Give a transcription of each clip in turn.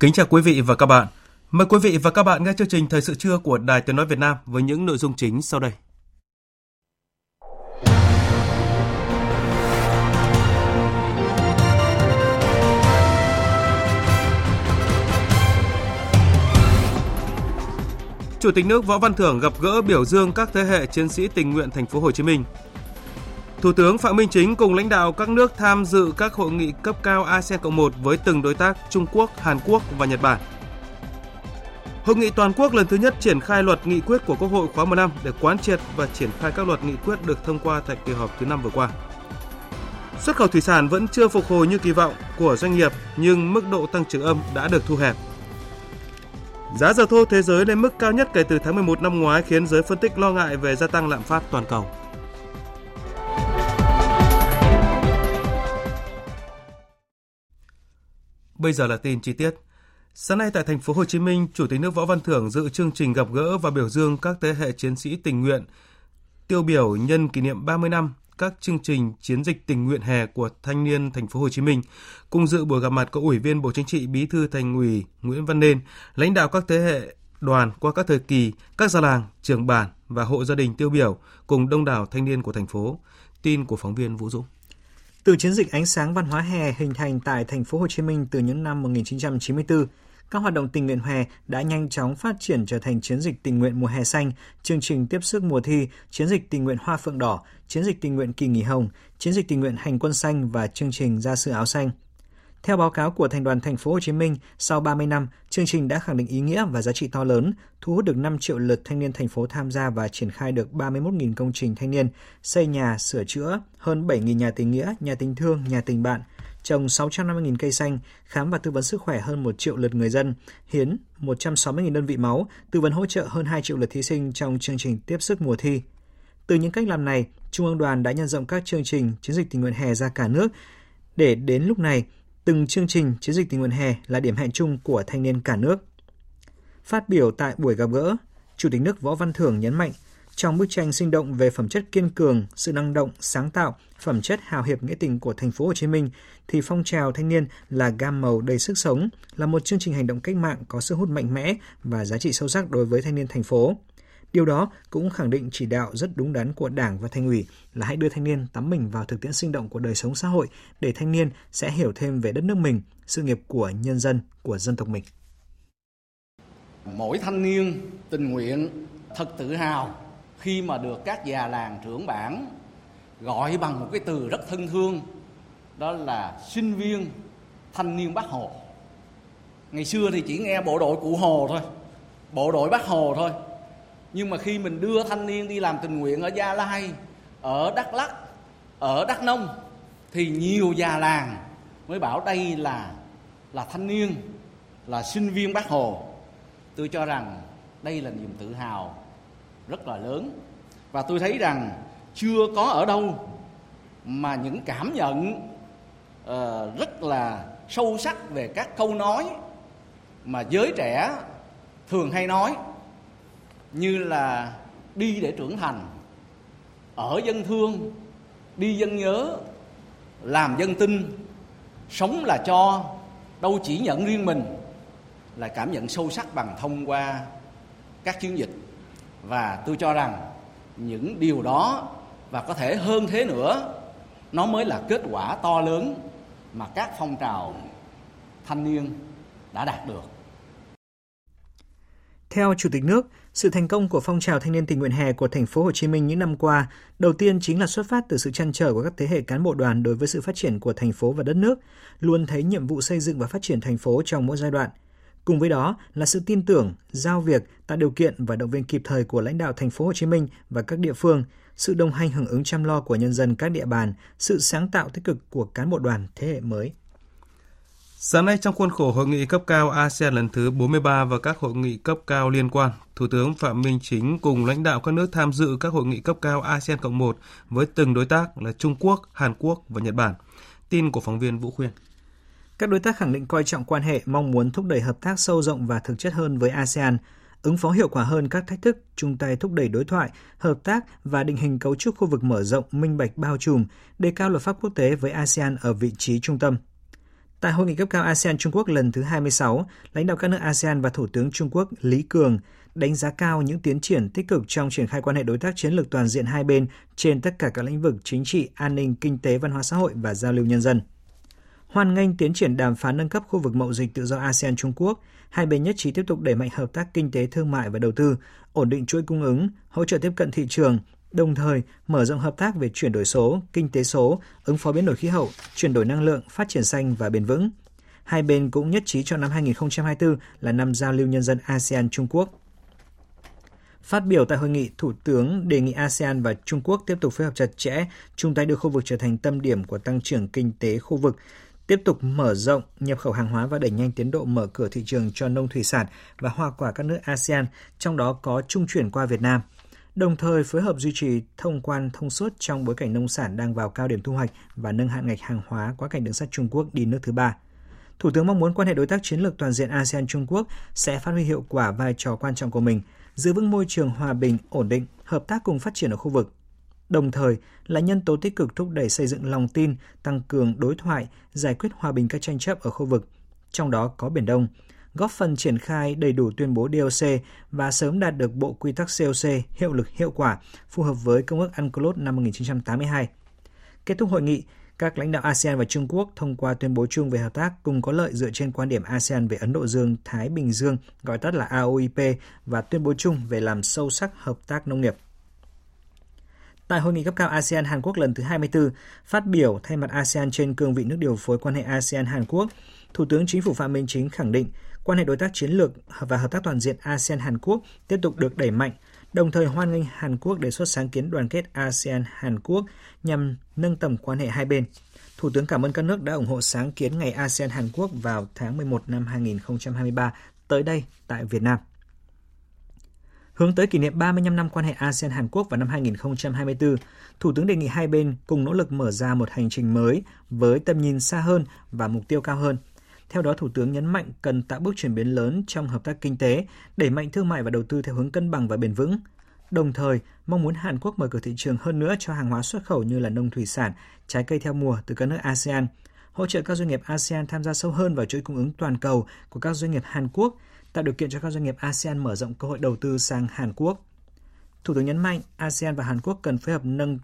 Kính chào quý vị và các bạn. Mời quý vị và các bạn nghe chương trình Thời sự trưa của Đài Tiếng Nói Việt Nam với những nội dung chính sau đây. Chủ tịch nước Võ Văn Thưởng gặp gỡ biểu dương các thế hệ chiến sĩ tình nguyện thành phố Hồ Chí Minh. Thủ tướng Phạm Minh Chính cùng lãnh đạo các nước tham dự các hội nghị cấp cao ASEAN Cộng 1 với từng đối tác Trung Quốc, Hàn Quốc và Nhật Bản. Hội nghị toàn quốc lần thứ nhất triển khai luật nghị quyết của Quốc hội khóa 15 để quán triệt và triển khai các luật nghị quyết được thông qua tại kỳ họp thứ năm vừa qua. Xuất khẩu thủy sản vẫn chưa phục hồi như kỳ vọng của doanh nghiệp nhưng mức độ tăng trưởng âm đã được thu hẹp. Giá dầu thô thế giới lên mức cao nhất kể từ tháng 11 năm ngoái khiến giới phân tích lo ngại về gia tăng lạm phát toàn cầu. Bây giờ là tin chi tiết. Sáng nay tại thành phố Hồ Chí Minh, Chủ tịch nước Võ Văn Thưởng dự chương trình gặp gỡ và biểu dương các thế hệ chiến sĩ tình nguyện tiêu biểu nhân kỷ niệm 30 năm các chương trình chiến dịch tình nguyện hè của thanh niên thành phố Hồ Chí Minh. Cùng dự buổi gặp mặt có Ủy viên Bộ Chính trị, Bí thư Thành ủy Nguyễn Văn Nên, lãnh đạo các thế hệ đoàn qua các thời kỳ, các gia làng, trường bản và hộ gia đình tiêu biểu cùng đông đảo thanh niên của thành phố. Tin của phóng viên Vũ Dũng. Từ chiến dịch ánh sáng văn hóa hè hình thành tại thành phố Hồ Chí Minh từ những năm 1994, các hoạt động tình nguyện hè đã nhanh chóng phát triển trở thành chiến dịch tình nguyện mùa hè xanh, chương trình tiếp sức mùa thi, chiến dịch tình nguyện hoa phượng đỏ, chiến dịch tình nguyện kỳ nghỉ hồng, chiến dịch tình nguyện hành quân xanh và chương trình ra sự áo xanh. Theo báo cáo của Thành đoàn Thành phố Hồ Chí Minh, sau 30 năm, chương trình đã khẳng định ý nghĩa và giá trị to lớn, thu hút được 5 triệu lượt thanh niên thành phố tham gia và triển khai được 31.000 công trình thanh niên, xây nhà, sửa chữa, hơn 7.000 nhà tình nghĩa, nhà tình thương, nhà tình bạn, trồng 650.000 cây xanh, khám và tư vấn sức khỏe hơn 1 triệu lượt người dân, hiến 160.000 đơn vị máu, tư vấn hỗ trợ hơn 2 triệu lượt thí sinh trong chương trình tiếp sức mùa thi. Từ những cách làm này, Trung ương đoàn đã nhân rộng các chương trình chiến dịch tình nguyện hè ra cả nước để đến lúc này, từng chương trình chiến dịch tình nguyện hè là điểm hẹn chung của thanh niên cả nước. Phát biểu tại buổi gặp gỡ, Chủ tịch nước Võ Văn Thưởng nhấn mạnh, trong bức tranh sinh động về phẩm chất kiên cường, sự năng động, sáng tạo, phẩm chất hào hiệp nghĩa tình của thành phố Hồ Chí Minh thì phong trào thanh niên là gam màu đầy sức sống, là một chương trình hành động cách mạng có sức hút mạnh mẽ và giá trị sâu sắc đối với thanh niên thành phố. Điều đó cũng khẳng định chỉ đạo rất đúng đắn của Đảng và Thành ủy là hãy đưa thanh niên tắm mình vào thực tiễn sinh động của đời sống xã hội để thanh niên sẽ hiểu thêm về đất nước mình, sự nghiệp của nhân dân, của dân tộc mình. Mỗi thanh niên tình nguyện thật tự hào khi mà được các già làng trưởng bản gọi bằng một cái từ rất thân thương đó là sinh viên thanh niên Bắc Hồ. Ngày xưa thì chỉ nghe bộ đội cụ Hồ thôi, bộ đội Bắc Hồ thôi nhưng mà khi mình đưa thanh niên đi làm tình nguyện ở gia lai ở đắk lắc ở đắk nông thì nhiều già làng mới bảo đây là là thanh niên là sinh viên bác hồ. Tôi cho rằng đây là niềm tự hào rất là lớn. Và tôi thấy rằng chưa có ở đâu mà những cảm nhận uh, rất là sâu sắc về các câu nói mà giới trẻ thường hay nói như là đi để trưởng thành ở dân thương đi dân nhớ làm dân tin sống là cho đâu chỉ nhận riêng mình là cảm nhận sâu sắc bằng thông qua các chiến dịch. Và tôi cho rằng những điều đó và có thể hơn thế nữa nó mới là kết quả to lớn mà các phong trào thanh niên đã đạt được. Theo Chủ tịch nước, sự thành công của phong trào thanh niên tình nguyện hè của thành phố Hồ Chí Minh những năm qua, đầu tiên chính là xuất phát từ sự chăn trở của các thế hệ cán bộ đoàn đối với sự phát triển của thành phố và đất nước, luôn thấy nhiệm vụ xây dựng và phát triển thành phố trong mỗi giai đoạn. Cùng với đó là sự tin tưởng, giao việc, tạo điều kiện và động viên kịp thời của lãnh đạo thành phố Hồ Chí Minh và các địa phương, sự đồng hành hưởng ứng chăm lo của nhân dân các địa bàn, sự sáng tạo tích cực của cán bộ đoàn thế hệ mới. Sáng nay trong khuôn khổ hội nghị cấp cao ASEAN lần thứ 43 và các hội nghị cấp cao liên quan, Thủ tướng Phạm Minh Chính cùng lãnh đạo các nước tham dự các hội nghị cấp cao ASEAN Cộng 1 với từng đối tác là Trung Quốc, Hàn Quốc và Nhật Bản. Tin của phóng viên Vũ Khuyên. Các đối tác khẳng định coi trọng quan hệ, mong muốn thúc đẩy hợp tác sâu rộng và thực chất hơn với ASEAN, ứng phó hiệu quả hơn các thách thức, chung tay thúc đẩy đối thoại, hợp tác và định hình cấu trúc khu vực mở rộng, minh bạch bao trùm, đề cao luật pháp quốc tế với ASEAN ở vị trí trung tâm. Tại hội nghị cấp cao ASEAN Trung Quốc lần thứ 26, lãnh đạo các nước ASEAN và Thủ tướng Trung Quốc Lý Cường đánh giá cao những tiến triển tích cực trong triển khai quan hệ đối tác chiến lược toàn diện hai bên trên tất cả các lĩnh vực chính trị, an ninh, kinh tế, văn hóa xã hội và giao lưu nhân dân. Hoan nghênh tiến triển đàm phán nâng cấp khu vực mậu dịch tự do ASEAN Trung Quốc, hai bên nhất trí tiếp tục đẩy mạnh hợp tác kinh tế thương mại và đầu tư, ổn định chuỗi cung ứng, hỗ trợ tiếp cận thị trường, đồng thời mở rộng hợp tác về chuyển đổi số, kinh tế số, ứng phó biến đổi khí hậu, chuyển đổi năng lượng, phát triển xanh và bền vững. Hai bên cũng nhất trí cho năm 2024 là năm giao lưu nhân dân ASEAN Trung Quốc. Phát biểu tại hội nghị, Thủ tướng đề nghị ASEAN và Trung Quốc tiếp tục phối hợp chặt chẽ, chung tay đưa khu vực trở thành tâm điểm của tăng trưởng kinh tế khu vực, tiếp tục mở rộng nhập khẩu hàng hóa và đẩy nhanh tiến độ mở cửa thị trường cho nông thủy sản và hoa quả các nước ASEAN, trong đó có trung chuyển qua Việt Nam – đồng thời phối hợp duy trì thông quan thông suốt trong bối cảnh nông sản đang vào cao điểm thu hoạch và nâng hạn ngạch hàng hóa qua cảnh đường sắt Trung Quốc đi nước thứ ba. Thủ tướng mong muốn quan hệ đối tác chiến lược toàn diện ASEAN Trung Quốc sẽ phát huy hiệu quả vai trò quan trọng của mình, giữ vững môi trường hòa bình, ổn định, hợp tác cùng phát triển ở khu vực. Đồng thời là nhân tố tích cực thúc đẩy xây dựng lòng tin, tăng cường đối thoại, giải quyết hòa bình các tranh chấp ở khu vực, trong đó có Biển Đông, góp phần triển khai đầy đủ tuyên bố DOC và sớm đạt được bộ quy tắc COC hiệu lực hiệu quả, phù hợp với Công ước UNCLOS năm 1982. Kết thúc hội nghị, các lãnh đạo ASEAN và Trung Quốc thông qua tuyên bố chung về hợp tác cùng có lợi dựa trên quan điểm ASEAN về Ấn Độ Dương, Thái Bình Dương, gọi tắt là AOIP, và tuyên bố chung về làm sâu sắc hợp tác nông nghiệp. Tại hội nghị cấp cao ASEAN Hàn Quốc lần thứ 24, phát biểu thay mặt ASEAN trên cương vị nước điều phối quan hệ ASEAN Hàn Quốc, Thủ tướng Chính phủ Phạm Minh Chính khẳng định quan hệ đối tác chiến lược và hợp tác toàn diện ASEAN Hàn Quốc tiếp tục được đẩy mạnh, đồng thời hoan nghênh Hàn Quốc đề xuất sáng kiến đoàn kết ASEAN Hàn Quốc nhằm nâng tầm quan hệ hai bên. Thủ tướng cảm ơn các nước đã ủng hộ sáng kiến ngày ASEAN Hàn Quốc vào tháng 11 năm 2023 tới đây tại Việt Nam. Hướng tới kỷ niệm 35 năm quan hệ ASEAN Hàn Quốc vào năm 2024, Thủ tướng đề nghị hai bên cùng nỗ lực mở ra một hành trình mới với tầm nhìn xa hơn và mục tiêu cao hơn – theo đó, Thủ tướng nhấn mạnh cần tạo bước chuyển biến lớn trong hợp tác kinh tế, đẩy mạnh thương mại và đầu tư theo hướng cân bằng và bền vững. Đồng thời, mong muốn Hàn Quốc mở cửa thị trường hơn nữa cho hàng hóa xuất khẩu như là nông thủy sản, trái cây theo mùa từ các nước ASEAN, hỗ trợ các doanh nghiệp ASEAN tham gia sâu hơn vào chuỗi cung ứng toàn cầu của các doanh nghiệp Hàn Quốc, tạo điều kiện cho các doanh nghiệp ASEAN mở rộng cơ hội đầu tư sang Hàn Quốc. Thủ tướng nhấn mạnh ASEAN và Hàn Quốc cần phối hợp nâng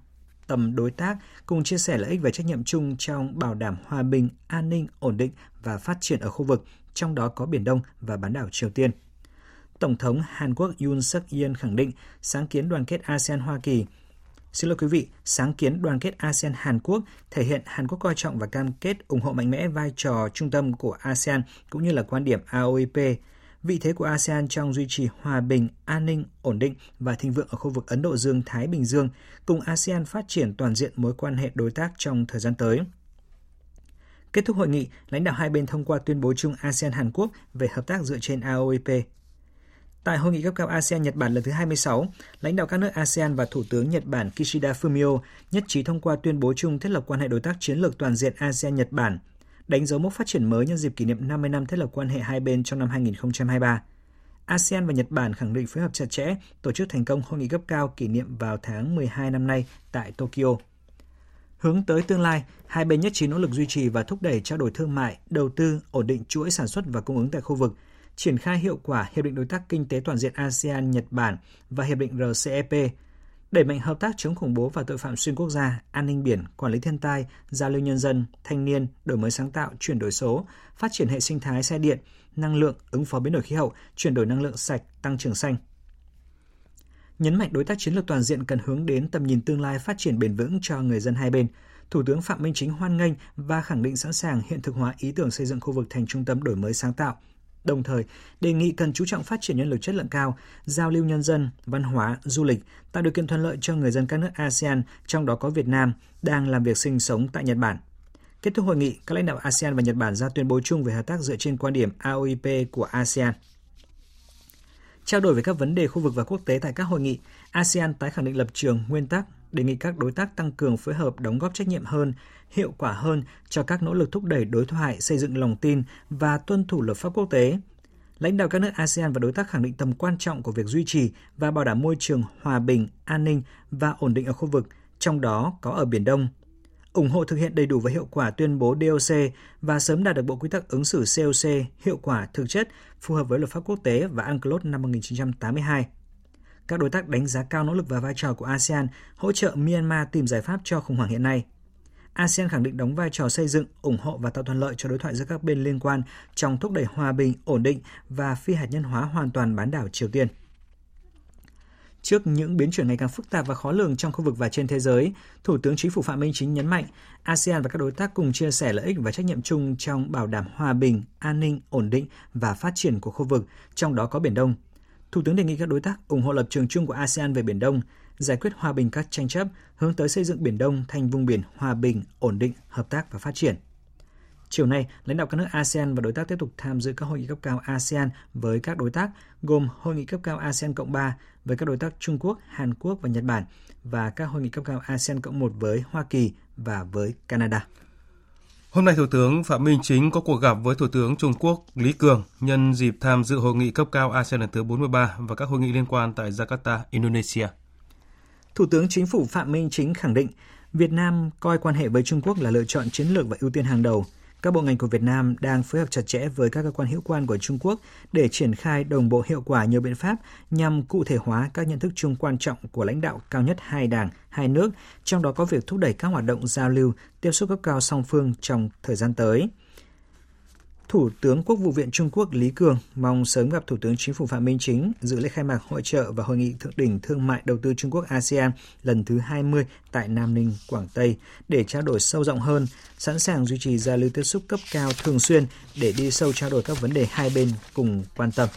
tầm đối tác cùng chia sẻ lợi ích và trách nhiệm chung trong bảo đảm hòa bình, an ninh, ổn định và phát triển ở khu vực, trong đó có Biển Đông và bán đảo Triều Tiên. Tổng thống Hàn Quốc Yoon suk yeol khẳng định sáng kiến đoàn kết ASEAN Hoa Kỳ Xin lỗi quý vị, sáng kiến đoàn kết ASEAN Hàn Quốc thể hiện Hàn Quốc coi trọng và cam kết ủng hộ mạnh mẽ vai trò trung tâm của ASEAN cũng như là quan điểm AOIP vị thế của ASEAN trong duy trì hòa bình, an ninh, ổn định và thịnh vượng ở khu vực Ấn Độ Dương-Thái Bình Dương, cùng ASEAN phát triển toàn diện mối quan hệ đối tác trong thời gian tới. Kết thúc hội nghị, lãnh đạo hai bên thông qua tuyên bố chung ASEAN-Hàn Quốc về hợp tác dựa trên AOIP. Tại hội nghị cấp cao ASEAN Nhật Bản lần thứ 26, lãnh đạo các nước ASEAN và Thủ tướng Nhật Bản Kishida Fumio nhất trí thông qua tuyên bố chung thiết lập quan hệ đối tác chiến lược toàn diện ASEAN Nhật Bản đánh dấu mốc phát triển mới nhân dịp kỷ niệm 50 năm thiết lập quan hệ hai bên trong năm 2023. ASEAN và Nhật Bản khẳng định phối hợp chặt chẽ, tổ chức thành công hội nghị cấp cao kỷ niệm vào tháng 12 năm nay tại Tokyo. Hướng tới tương lai, hai bên nhất trí nỗ lực duy trì và thúc đẩy trao đổi thương mại, đầu tư, ổn định chuỗi sản xuất và cung ứng tại khu vực, triển khai hiệu quả Hiệp định Đối tác Kinh tế Toàn diện ASEAN-Nhật Bản và Hiệp định RCEP, đẩy mạnh hợp tác chống khủng bố và tội phạm xuyên quốc gia, an ninh biển, quản lý thiên tai, giao lưu nhân dân, thanh niên, đổi mới sáng tạo, chuyển đổi số, phát triển hệ sinh thái xe điện, năng lượng, ứng phó biến đổi khí hậu, chuyển đổi năng lượng sạch, tăng trưởng xanh. Nhấn mạnh đối tác chiến lược toàn diện cần hướng đến tầm nhìn tương lai phát triển bền vững cho người dân hai bên. Thủ tướng Phạm Minh Chính hoan nghênh và khẳng định sẵn sàng hiện thực hóa ý tưởng xây dựng khu vực thành trung tâm đổi mới sáng tạo, Đồng thời, đề nghị cần chú trọng phát triển nhân lực chất lượng cao, giao lưu nhân dân, văn hóa, du lịch, tạo điều kiện thuận lợi cho người dân các nước ASEAN, trong đó có Việt Nam, đang làm việc sinh sống tại Nhật Bản. Kết thúc hội nghị, các lãnh đạo ASEAN và Nhật Bản ra tuyên bố chung về hợp tác dựa trên quan điểm AOIP của ASEAN. Trao đổi về các vấn đề khu vực và quốc tế tại các hội nghị, ASEAN tái khẳng định lập trường, nguyên tắc, đề nghị các đối tác tăng cường phối hợp đóng góp trách nhiệm hơn, hiệu quả hơn cho các nỗ lực thúc đẩy đối thoại, xây dựng lòng tin và tuân thủ luật pháp quốc tế. Lãnh đạo các nước ASEAN và đối tác khẳng định tầm quan trọng của việc duy trì và bảo đảm môi trường hòa bình, an ninh và ổn định ở khu vực, trong đó có ở Biển Đông, ủng hộ thực hiện đầy đủ và hiệu quả tuyên bố DOC và sớm đạt được bộ quy tắc ứng xử COC hiệu quả thực chất phù hợp với luật pháp quốc tế và UNCLOS năm 1982. Các đối tác đánh giá cao nỗ lực và vai trò của ASEAN hỗ trợ Myanmar tìm giải pháp cho khủng hoảng hiện nay. ASEAN khẳng định đóng vai trò xây dựng, ủng hộ và tạo thuận lợi cho đối thoại giữa các bên liên quan trong thúc đẩy hòa bình, ổn định và phi hạt nhân hóa hoàn toàn bán đảo Triều Tiên. Trước những biến chuyển ngày càng phức tạp và khó lường trong khu vực và trên thế giới, Thủ tướng Chính phủ Phạm Minh Chính nhấn mạnh ASEAN và các đối tác cùng chia sẻ lợi ích và trách nhiệm chung trong bảo đảm hòa bình, an ninh, ổn định và phát triển của khu vực, trong đó có Biển Đông. Thủ tướng đề nghị các đối tác ủng hộ lập trường chung của ASEAN về Biển Đông, giải quyết hòa bình các tranh chấp, hướng tới xây dựng Biển Đông thành vùng biển hòa bình, ổn định, hợp tác và phát triển. Chiều nay, lãnh đạo các nước ASEAN và đối tác tiếp tục tham dự các hội nghị cấp cao ASEAN với các đối tác, gồm hội nghị cấp cao ASEAN Cộng 3 với các đối tác Trung Quốc, Hàn Quốc và Nhật Bản và các hội nghị cấp cao ASEAN Cộng 1 với Hoa Kỳ và với Canada. Hôm nay Thủ tướng Phạm Minh Chính có cuộc gặp với Thủ tướng Trung Quốc Lý Cường nhân dịp tham dự hội nghị cấp cao ASEAN lần thứ 43 và các hội nghị liên quan tại Jakarta, Indonesia. Thủ tướng Chính phủ Phạm Minh Chính khẳng định Việt Nam coi quan hệ với Trung Quốc là lựa chọn chiến lược và ưu tiên hàng đầu. Các bộ ngành của Việt Nam đang phối hợp chặt chẽ với các cơ quan hữu quan của Trung Quốc để triển khai đồng bộ hiệu quả nhiều biện pháp nhằm cụ thể hóa các nhận thức chung quan trọng của lãnh đạo cao nhất hai đảng, hai nước, trong đó có việc thúc đẩy các hoạt động giao lưu, tiếp xúc cấp cao song phương trong thời gian tới. Thủ tướng Quốc vụ viện Trung Quốc Lý Cường mong sớm gặp Thủ tướng Chính phủ Phạm Minh Chính dự lễ khai mạc hội trợ và hội nghị thượng đỉnh thương mại đầu tư Trung Quốc ASEAN lần thứ 20 tại Nam Ninh, Quảng Tây để trao đổi sâu rộng hơn, sẵn sàng duy trì giao lưu tiếp xúc cấp cao thường xuyên để đi sâu trao đổi các vấn đề hai bên cùng quan tâm.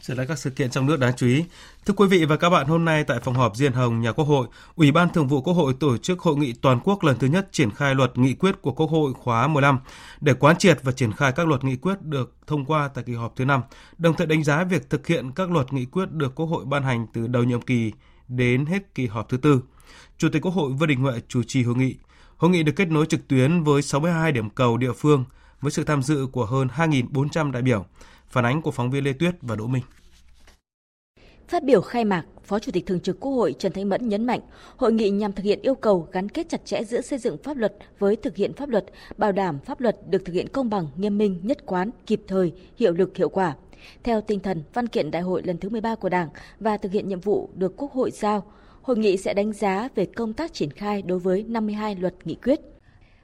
Trở lại các sự kiện trong nước đáng chú ý. Thưa quý vị và các bạn, hôm nay tại phòng họp Diên Hồng, nhà Quốc hội, Ủy ban Thường vụ Quốc hội tổ chức hội nghị toàn quốc lần thứ nhất triển khai luật nghị quyết của Quốc hội khóa 15 để quán triệt và triển khai các luật nghị quyết được thông qua tại kỳ họp thứ năm, đồng thời đánh giá việc thực hiện các luật nghị quyết được Quốc hội ban hành từ đầu nhiệm kỳ đến hết kỳ họp thứ tư. Chủ tịch Quốc hội Vương Đình Huệ chủ trì hội nghị. Hội nghị được kết nối trực tuyến với 62 điểm cầu địa phương với sự tham dự của hơn 2.400 đại biểu. Phản ánh của phóng viên Lê Tuyết và Đỗ Minh. Phát biểu khai mạc, Phó Chủ tịch Thường trực Quốc hội Trần Thanh Mẫn nhấn mạnh, hội nghị nhằm thực hiện yêu cầu gắn kết chặt chẽ giữa xây dựng pháp luật với thực hiện pháp luật, bảo đảm pháp luật được thực hiện công bằng, nghiêm minh, nhất quán, kịp thời, hiệu lực, hiệu quả. Theo tinh thần văn kiện đại hội lần thứ 13 của Đảng và thực hiện nhiệm vụ được Quốc hội giao, hội nghị sẽ đánh giá về công tác triển khai đối với 52 luật nghị quyết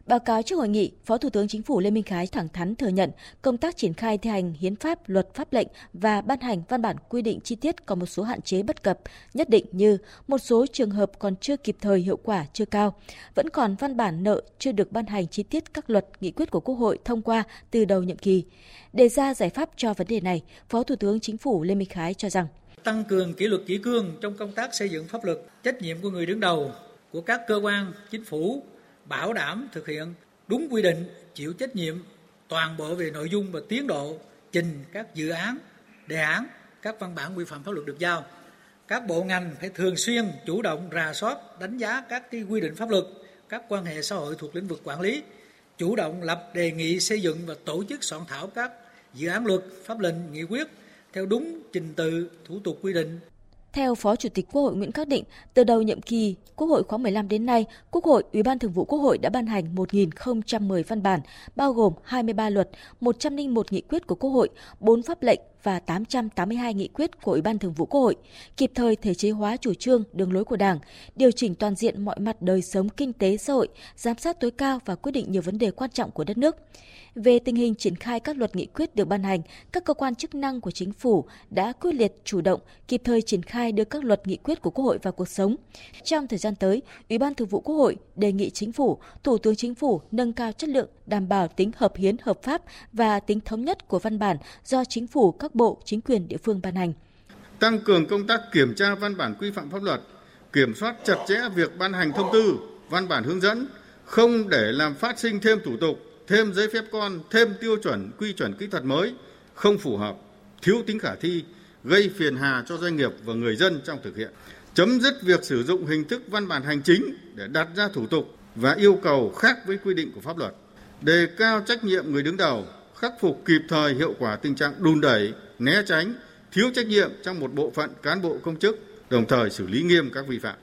Báo cáo trước hội nghị, Phó Thủ tướng Chính phủ Lê Minh Khái thẳng thắn thừa nhận công tác triển khai thi hành hiến pháp, luật pháp lệnh và ban hành văn bản quy định chi tiết có một số hạn chế bất cập nhất định như một số trường hợp còn chưa kịp thời hiệu quả chưa cao, vẫn còn văn bản nợ chưa được ban hành chi tiết các luật nghị quyết của Quốc hội thông qua từ đầu nhiệm kỳ. Đề ra giải pháp cho vấn đề này, Phó Thủ tướng Chính phủ Lê Minh Khái cho rằng tăng cường kỷ luật kỷ cương trong công tác xây dựng pháp luật, trách nhiệm của người đứng đầu, của các cơ quan, chính phủ, bảo đảm thực hiện đúng quy định, chịu trách nhiệm toàn bộ về nội dung và tiến độ trình các dự án, đề án, các văn bản quy phạm pháp luật được giao. Các bộ ngành phải thường xuyên chủ động rà soát, đánh giá các cái quy định pháp luật, các quan hệ xã hội thuộc lĩnh vực quản lý, chủ động lập đề nghị xây dựng và tổ chức soạn thảo các dự án luật, pháp lệnh, nghị quyết theo đúng trình tự, thủ tục quy định theo Phó Chủ tịch Quốc hội Nguyễn Khắc Định, từ đầu nhiệm kỳ Quốc hội khóa 15 đến nay, Quốc hội, Ủy ban Thường vụ Quốc hội đã ban hành 1.010 văn bản, bao gồm 23 luật, 101 nghị quyết của Quốc hội, 4 pháp lệnh và 882 nghị quyết của Ủy ban Thường vụ Quốc hội, kịp thời thể chế hóa chủ trương, đường lối của Đảng, điều chỉnh toàn diện mọi mặt đời sống kinh tế xã hội, giám sát tối cao và quyết định nhiều vấn đề quan trọng của đất nước. Về tình hình triển khai các luật nghị quyết được ban hành, các cơ quan chức năng của chính phủ đã quyết liệt chủ động, kịp thời triển khai đưa các luật nghị quyết của Quốc hội vào cuộc sống. Trong thời gian tới, Ủy ban Thường vụ Quốc hội đề nghị chính phủ, Thủ tướng Chính phủ nâng cao chất lượng, đảm bảo tính hợp hiến hợp pháp và tính thống nhất của văn bản do chính phủ, các các bộ, chính quyền địa phương ban hành. Tăng cường công tác kiểm tra văn bản quy phạm pháp luật, kiểm soát chặt chẽ việc ban hành thông tư, văn bản hướng dẫn, không để làm phát sinh thêm thủ tục, thêm giấy phép con, thêm tiêu chuẩn, quy chuẩn kỹ thuật mới không phù hợp, thiếu tính khả thi, gây phiền hà cho doanh nghiệp và người dân trong thực hiện. Chấm dứt việc sử dụng hình thức văn bản hành chính để đặt ra thủ tục và yêu cầu khác với quy định của pháp luật. Đề cao trách nhiệm người đứng đầu, khắc phục kịp thời hiệu quả tình trạng đùn đẩy, né tránh, thiếu trách nhiệm trong một bộ phận cán bộ công chức, đồng thời xử lý nghiêm các vi phạm.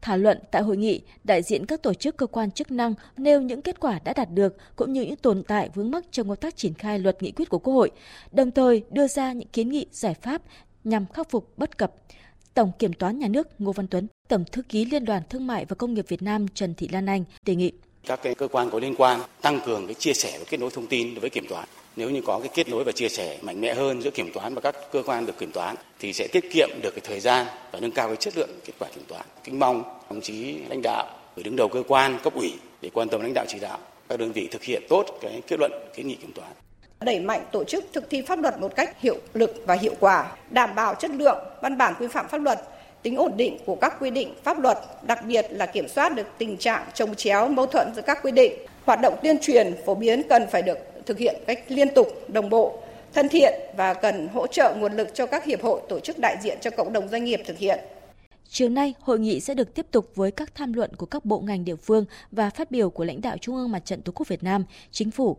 Thảo luận tại hội nghị, đại diện các tổ chức cơ quan chức năng nêu những kết quả đã đạt được cũng như những tồn tại vướng mắc trong công tác triển khai luật nghị quyết của Quốc hội, đồng thời đưa ra những kiến nghị giải pháp nhằm khắc phục bất cập. Tổng Kiểm toán Nhà nước Ngô Văn Tuấn, Tổng Thư ký Liên đoàn Thương mại và Công nghiệp Việt Nam Trần Thị Lan Anh đề nghị các cái cơ quan có liên quan tăng cường cái chia sẻ và kết nối thông tin với kiểm toán. Nếu như có cái kết nối và chia sẻ mạnh mẽ hơn giữa kiểm toán và các cơ quan được kiểm toán thì sẽ tiết kiệm được cái thời gian và nâng cao cái chất lượng kết quả kiểm toán. Kính mong đồng chí lãnh đạo người đứng đầu cơ quan cấp ủy để quan tâm lãnh đạo chỉ đạo các đơn vị thực hiện tốt cái kết luận kiến nghị kiểm toán. Đẩy mạnh tổ chức thực thi pháp luật một cách hiệu lực và hiệu quả, đảm bảo chất lượng văn bản quy phạm pháp luật, tính ổn định của các quy định pháp luật, đặc biệt là kiểm soát được tình trạng trồng chéo mâu thuẫn giữa các quy định. Hoạt động tuyên truyền phổ biến cần phải được thực hiện cách liên tục, đồng bộ, thân thiện và cần hỗ trợ nguồn lực cho các hiệp hội tổ chức đại diện cho cộng đồng doanh nghiệp thực hiện. Chiều nay, hội nghị sẽ được tiếp tục với các tham luận của các bộ ngành địa phương và phát biểu của lãnh đạo Trung ương Mặt trận Tổ quốc Việt Nam, Chính phủ.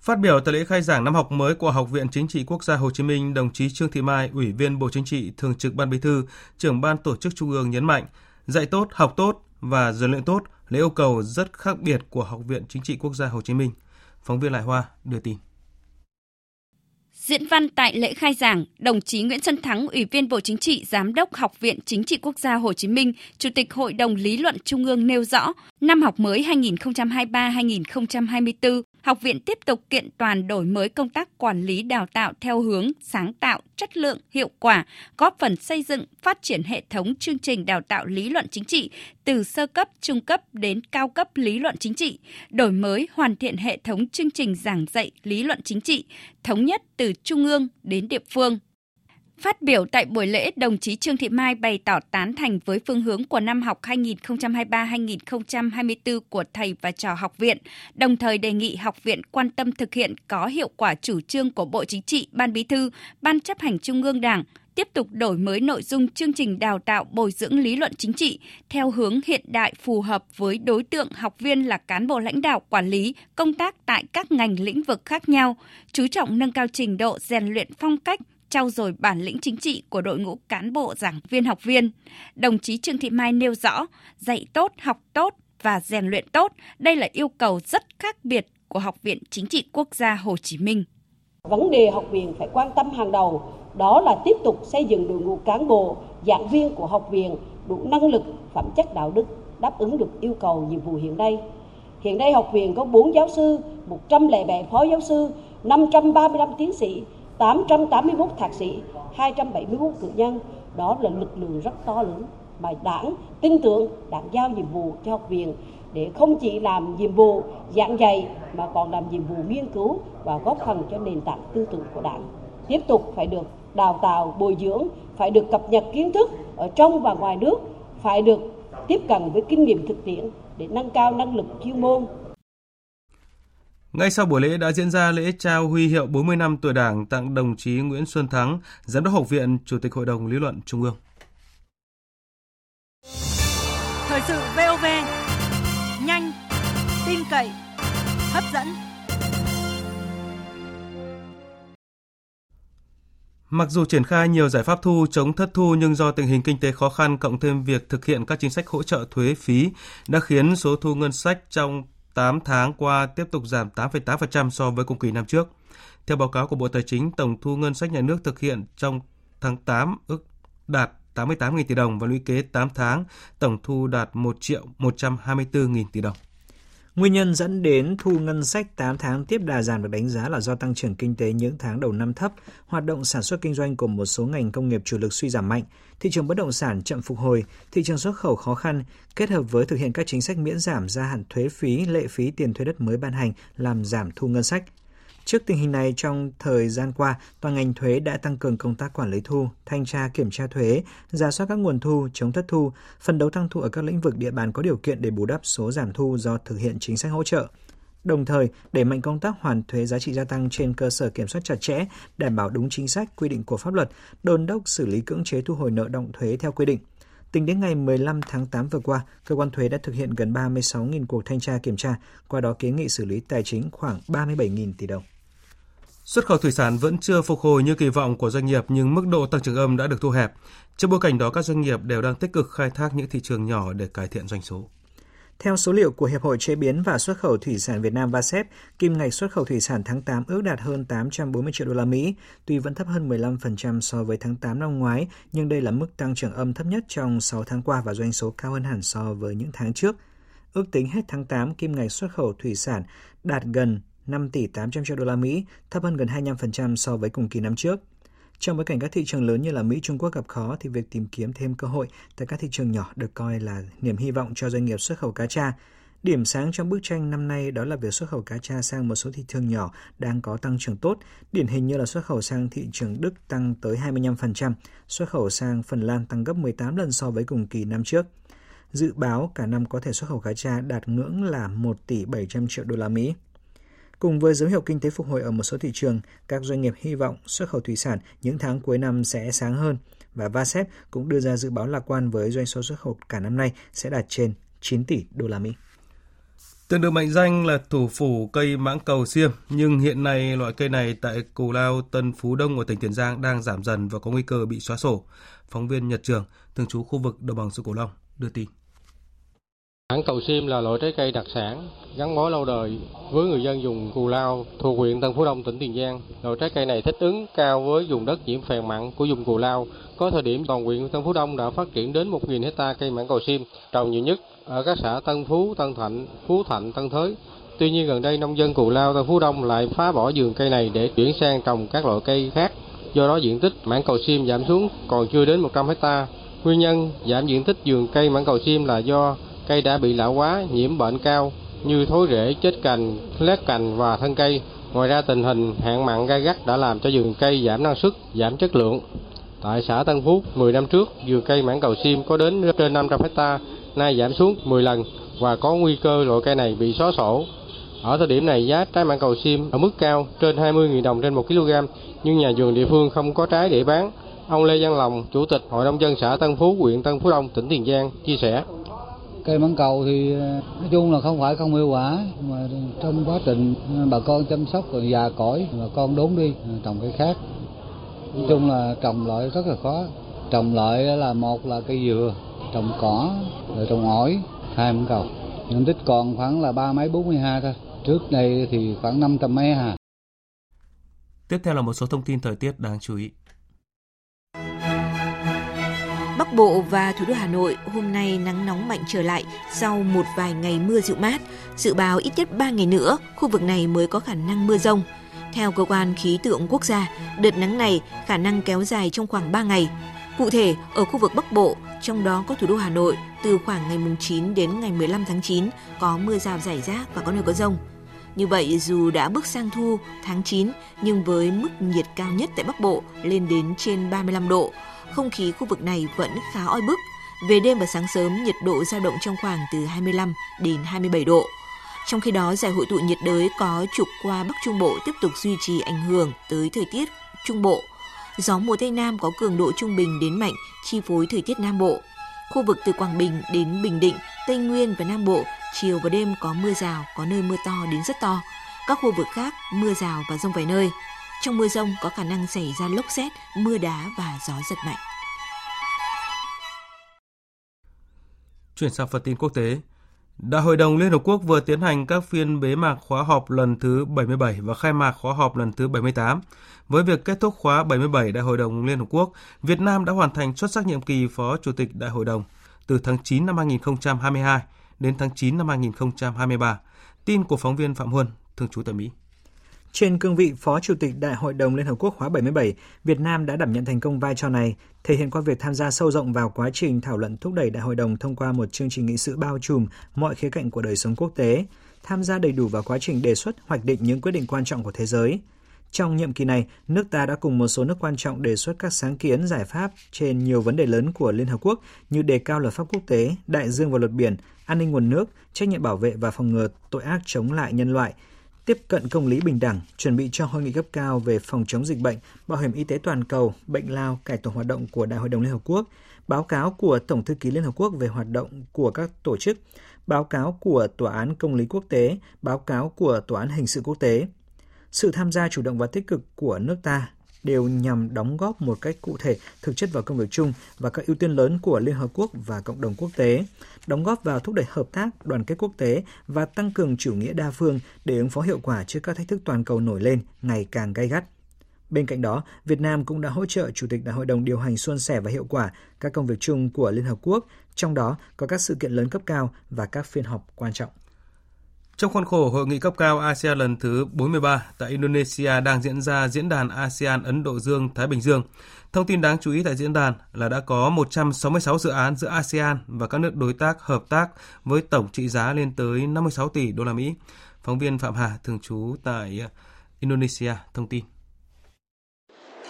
Phát biểu tại lễ khai giảng năm học mới của Học viện Chính trị Quốc gia Hồ Chí Minh, đồng chí Trương Thị Mai, Ủy viên Bộ Chính trị, Thường trực Ban Bí thư, trưởng Ban Tổ chức Trung ương nhấn mạnh, dạy tốt, học tốt và rèn luyện tốt là yêu cầu rất khác biệt của Học viện Chính trị Quốc gia Hồ Chí Minh. Phóng viên Lại Hoa đưa tin. Diễn văn tại lễ khai giảng, đồng chí Nguyễn Xuân Thắng, Ủy viên Bộ Chính trị, Giám đốc Học viện Chính trị Quốc gia Hồ Chí Minh, Chủ tịch Hội đồng Lý luận Trung ương nêu rõ, năm học mới 2023-2024, học viện tiếp tục kiện toàn đổi mới công tác quản lý đào tạo theo hướng sáng tạo, chất lượng, hiệu quả, góp phần xây dựng, phát triển hệ thống chương trình đào tạo lý luận chính trị từ sơ cấp, trung cấp đến cao cấp lý luận chính trị, đổi mới hoàn thiện hệ thống chương trình giảng dạy lý luận chính trị, thống nhất từ trung ương đến địa phương, Phát biểu tại buổi lễ, đồng chí Trương Thị Mai bày tỏ tán thành với phương hướng của năm học 2023-2024 của thầy và trò học viện, đồng thời đề nghị học viện quan tâm thực hiện có hiệu quả chủ trương của Bộ Chính trị, Ban Bí thư, Ban chấp hành Trung ương Đảng, tiếp tục đổi mới nội dung chương trình đào tạo bồi dưỡng lý luận chính trị theo hướng hiện đại phù hợp với đối tượng học viên là cán bộ lãnh đạo quản lý công tác tại các ngành lĩnh vực khác nhau, chú trọng nâng cao trình độ rèn luyện phong cách, trau dồi bản lĩnh chính trị của đội ngũ cán bộ giảng viên học viên. Đồng chí Trương Thị Mai nêu rõ, dạy tốt, học tốt và rèn luyện tốt, đây là yêu cầu rất khác biệt của Học viện Chính trị Quốc gia Hồ Chí Minh. Vấn đề học viện phải quan tâm hàng đầu đó là tiếp tục xây dựng đội ngũ cán bộ, giảng viên của học viện đủ năng lực, phẩm chất đạo đức đáp ứng được yêu cầu nhiệm vụ hiện nay. Hiện nay học viện có 4 giáo sư, 107 phó giáo sư, 535 tiến sĩ, 881 thạc sĩ, 271 cử nhân, đó là lực lượng rất to lớn mà đảng tin tưởng đảng giao nhiệm vụ cho học viện để không chỉ làm nhiệm vụ giảng dạy mà còn làm nhiệm vụ nghiên cứu và góp phần cho nền tảng tư tưởng của đảng. Tiếp tục phải được đào tạo, bồi dưỡng, phải được cập nhật kiến thức ở trong và ngoài nước, phải được tiếp cận với kinh nghiệm thực tiễn để nâng cao năng lực chuyên môn, ngay sau buổi lễ đã diễn ra lễ trao huy hiệu 40 năm tuổi Đảng tặng đồng chí Nguyễn Xuân Thắng, Giám đốc Học viện, Chủ tịch Hội đồng Lý luận Trung ương. Thời sự VOV, nhanh, tin cậy, hấp dẫn. Mặc dù triển khai nhiều giải pháp thu chống thất thu nhưng do tình hình kinh tế khó khăn cộng thêm việc thực hiện các chính sách hỗ trợ thuế phí đã khiến số thu ngân sách trong 8 tháng qua tiếp tục giảm 8,8% so với cùng kỳ năm trước. Theo báo cáo của Bộ Tài chính, tổng thu ngân sách nhà nước thực hiện trong tháng 8 ước đạt 88.000 tỷ đồng và lũy kế 8 tháng tổng thu đạt 1 triệu 124.000 tỷ đồng. Nguyên nhân dẫn đến thu ngân sách 8 tháng tiếp đà giảm được đánh giá là do tăng trưởng kinh tế những tháng đầu năm thấp, hoạt động sản xuất kinh doanh của một số ngành công nghiệp chủ lực suy giảm mạnh, thị trường bất động sản chậm phục hồi, thị trường xuất khẩu khó khăn, kết hợp với thực hiện các chính sách miễn giảm gia hạn thuế phí, lệ phí tiền thuê đất mới ban hành làm giảm thu ngân sách. Trước tình hình này, trong thời gian qua, toàn ngành thuế đã tăng cường công tác quản lý thu, thanh tra kiểm tra thuế, giả soát các nguồn thu, chống thất thu, phân đấu tăng thu ở các lĩnh vực địa bàn có điều kiện để bù đắp số giảm thu do thực hiện chính sách hỗ trợ. Đồng thời, đẩy mạnh công tác hoàn thuế giá trị gia tăng trên cơ sở kiểm soát chặt chẽ, đảm bảo đúng chính sách quy định của pháp luật, đôn đốc xử lý cưỡng chế thu hồi nợ động thuế theo quy định. Tính đến ngày 15 tháng 8 vừa qua, cơ quan thuế đã thực hiện gần 36.000 cuộc thanh tra kiểm tra, qua đó kiến nghị xử lý tài chính khoảng 37.000 tỷ đồng. Xuất khẩu thủy sản vẫn chưa phục hồi như kỳ vọng của doanh nghiệp nhưng mức độ tăng trưởng âm đã được thu hẹp. Trong bối cảnh đó, các doanh nghiệp đều đang tích cực khai thác những thị trường nhỏ để cải thiện doanh số. Theo số liệu của Hiệp hội Chế biến và Xuất khẩu Thủy sản Việt Nam VASEP, kim ngạch xuất khẩu thủy sản tháng 8 ước đạt hơn 840 triệu đô la Mỹ, tuy vẫn thấp hơn 15% so với tháng 8 năm ngoái, nhưng đây là mức tăng trưởng âm thấp nhất trong 6 tháng qua và doanh số cao hơn hẳn so với những tháng trước. Ước tính hết tháng 8, kim ngạch xuất khẩu thủy sản đạt gần 5 tỷ 800 triệu đô la Mỹ, thấp hơn gần 25% so với cùng kỳ năm trước. Trong bối cảnh các thị trường lớn như là Mỹ, Trung Quốc gặp khó thì việc tìm kiếm thêm cơ hội tại các thị trường nhỏ được coi là niềm hy vọng cho doanh nghiệp xuất khẩu cá tra. Điểm sáng trong bức tranh năm nay đó là việc xuất khẩu cá tra sang một số thị trường nhỏ đang có tăng trưởng tốt, điển hình như là xuất khẩu sang thị trường Đức tăng tới 25%, xuất khẩu sang Phần Lan tăng gấp 18 lần so với cùng kỳ năm trước. Dự báo cả năm có thể xuất khẩu cá tra đạt ngưỡng là 1 tỷ 700 triệu đô la Mỹ. Cùng với dấu hiệu kinh tế phục hồi ở một số thị trường, các doanh nghiệp hy vọng xuất khẩu thủy sản những tháng cuối năm sẽ sáng hơn và VASEP cũng đưa ra dự báo lạc quan với doanh số xuất khẩu cả năm nay sẽ đạt trên 9 tỷ đô la Mỹ. Từng được mệnh danh là thủ phủ cây mãng cầu xiêm, nhưng hiện nay loại cây này tại Cù Lao, Tân Phú Đông ở tỉnh Tiền Giang đang giảm dần và có nguy cơ bị xóa sổ. Phóng viên Nhật Trường, thường trú khu vực đồng bằng sông Cửu Long, đưa tin. Mãng cầu xiêm là loại trái cây đặc sản gắn bó lâu đời với người dân dùng Cù Lao thuộc huyện Tân Phú Đông tỉnh Tiền Giang. Loại trái cây này thích ứng cao với vùng đất nhiễm phèn mặn của vùng Cù Lao. Có thời điểm toàn huyện Tân Phú Đông đã phát triển đến 1.000 hecta cây mãng cầu xiêm, trồng nhiều nhất ở các xã Tân Phú, Tân Thạnh, Phú Thạnh, Tân Thới. Tuy nhiên gần đây nông dân Cù Lao Tân Phú Đông lại phá bỏ vườn cây này để chuyển sang trồng các loại cây khác. Do đó diện tích mãng cầu xiêm giảm xuống còn chưa đến 100 hecta. Nguyên nhân giảm diện tích vườn cây mãng cầu xiêm là do cây đã bị lão hóa, nhiễm bệnh cao như thối rễ, chết cành, lét cành và thân cây. Ngoài ra tình hình hạn mặn gai gắt đã làm cho vườn cây giảm năng suất, giảm chất lượng. Tại xã Tân Phú, 10 năm trước, vườn cây mãng cầu xiêm có đến trên 500 hecta, nay giảm xuống 10 lần và có nguy cơ loại cây này bị xóa sổ. Ở thời điểm này giá trái mãng cầu xiêm ở mức cao trên 20.000 đồng trên 1 kg, nhưng nhà vườn địa phương không có trái để bán. Ông Lê Văn Lòng, Chủ tịch Hội nông dân xã Tân Phú, huyện Tân Phú Đông, tỉnh Tiền Giang chia sẻ cây mãng cầu thì ờ, nói chung là không phải không hiệu quả mà trong quá trình ờ, bà con chăm sóc rồi già cõi bà con đốn đi ờ, trồng cây khác. Nói chung là trồng loại rất là khó. Trồng loại là một là cây dừa, trồng cỏ, rồi trồng ổi, hai mãng cầu. Diện tích còn khoảng là ba mấy, bốn mươi ha thôi. Trước đây thì khoảng năm trăm mấy ha. Tiếp theo là một số thông tin thời tiết đáng chú ý. Bắc Bộ và thủ đô Hà Nội hôm nay nắng nóng mạnh trở lại sau một vài ngày mưa dịu mát. Dự báo ít nhất 3 ngày nữa, khu vực này mới có khả năng mưa rông. Theo cơ quan khí tượng quốc gia, đợt nắng này khả năng kéo dài trong khoảng 3 ngày. Cụ thể, ở khu vực Bắc Bộ, trong đó có thủ đô Hà Nội, từ khoảng ngày 9 đến ngày 15 tháng 9 có mưa rào rải rác và có nơi có rông. Như vậy, dù đã bước sang thu tháng 9, nhưng với mức nhiệt cao nhất tại Bắc Bộ lên đến trên 35 độ, không khí khu vực này vẫn khá oi bức. Về đêm và sáng sớm, nhiệt độ dao động trong khoảng từ 25 đến 27 độ. Trong khi đó, giải hội tụ nhiệt đới có trục qua Bắc Trung Bộ tiếp tục duy trì ảnh hưởng tới thời tiết Trung Bộ. Gió mùa Tây Nam có cường độ trung bình đến mạnh, chi phối thời tiết Nam Bộ. Khu vực từ Quảng Bình đến Bình Định, Tây Nguyên và Nam Bộ, chiều và đêm có mưa rào, có nơi mưa to đến rất to. Các khu vực khác, mưa rào và rông vài nơi. Trong mưa rông có khả năng xảy ra lốc xét, mưa đá và gió giật mạnh. Chuyển sang phần tin quốc tế. Đại hội đồng Liên Hợp Quốc vừa tiến hành các phiên bế mạc khóa họp lần thứ 77 và khai mạc khóa họp lần thứ 78. Với việc kết thúc khóa 77 Đại hội đồng Liên Hợp Quốc, Việt Nam đã hoàn thành xuất sắc nhiệm kỳ Phó Chủ tịch Đại hội đồng từ tháng 9 năm 2022 đến tháng 9 năm 2023. Tin của phóng viên Phạm Huân, thường trú tại Mỹ. Trên cương vị Phó Chủ tịch Đại hội đồng Liên Hợp Quốc khóa 77, Việt Nam đã đảm nhận thành công vai trò này, thể hiện qua việc tham gia sâu rộng vào quá trình thảo luận thúc đẩy Đại hội đồng thông qua một chương trình nghị sự bao trùm mọi khía cạnh của đời sống quốc tế, tham gia đầy đủ vào quá trình đề xuất hoạch định những quyết định quan trọng của thế giới. Trong nhiệm kỳ này, nước ta đã cùng một số nước quan trọng đề xuất các sáng kiến giải pháp trên nhiều vấn đề lớn của Liên Hợp Quốc như đề cao luật pháp quốc tế, đại dương và luật biển, an ninh nguồn nước, trách nhiệm bảo vệ và phòng ngừa tội ác chống lại nhân loại, tiếp cận công lý bình đẳng, chuẩn bị cho hội nghị cấp cao về phòng chống dịch bệnh, bảo hiểm y tế toàn cầu, bệnh lao, cải tổ hoạt động của Đại hội đồng Liên Hợp Quốc, báo cáo của Tổng thư ký Liên Hợp Quốc về hoạt động của các tổ chức, báo cáo của Tòa án Công lý Quốc tế, báo cáo của Tòa án Hình sự Quốc tế. Sự tham gia chủ động và tích cực của nước ta đều nhằm đóng góp một cách cụ thể thực chất vào công việc chung và các ưu tiên lớn của Liên Hợp Quốc và cộng đồng quốc tế, đóng góp vào thúc đẩy hợp tác, đoàn kết quốc tế và tăng cường chủ nghĩa đa phương để ứng phó hiệu quả trước các thách thức toàn cầu nổi lên ngày càng gay gắt. Bên cạnh đó, Việt Nam cũng đã hỗ trợ Chủ tịch Đại hội đồng điều hành suôn sẻ và hiệu quả các công việc chung của Liên Hợp Quốc, trong đó có các sự kiện lớn cấp cao và các phiên họp quan trọng. Trong khuôn khổ hội nghị cấp cao ASEAN lần thứ 43 tại Indonesia đang diễn ra diễn đàn ASEAN Ấn Độ Dương Thái Bình Dương. Thông tin đáng chú ý tại diễn đàn là đã có 166 dự án giữa ASEAN và các nước đối tác hợp tác với tổng trị giá lên tới 56 tỷ đô la Mỹ. Phóng viên Phạm Hà, thường trú tại Indonesia, thông tin.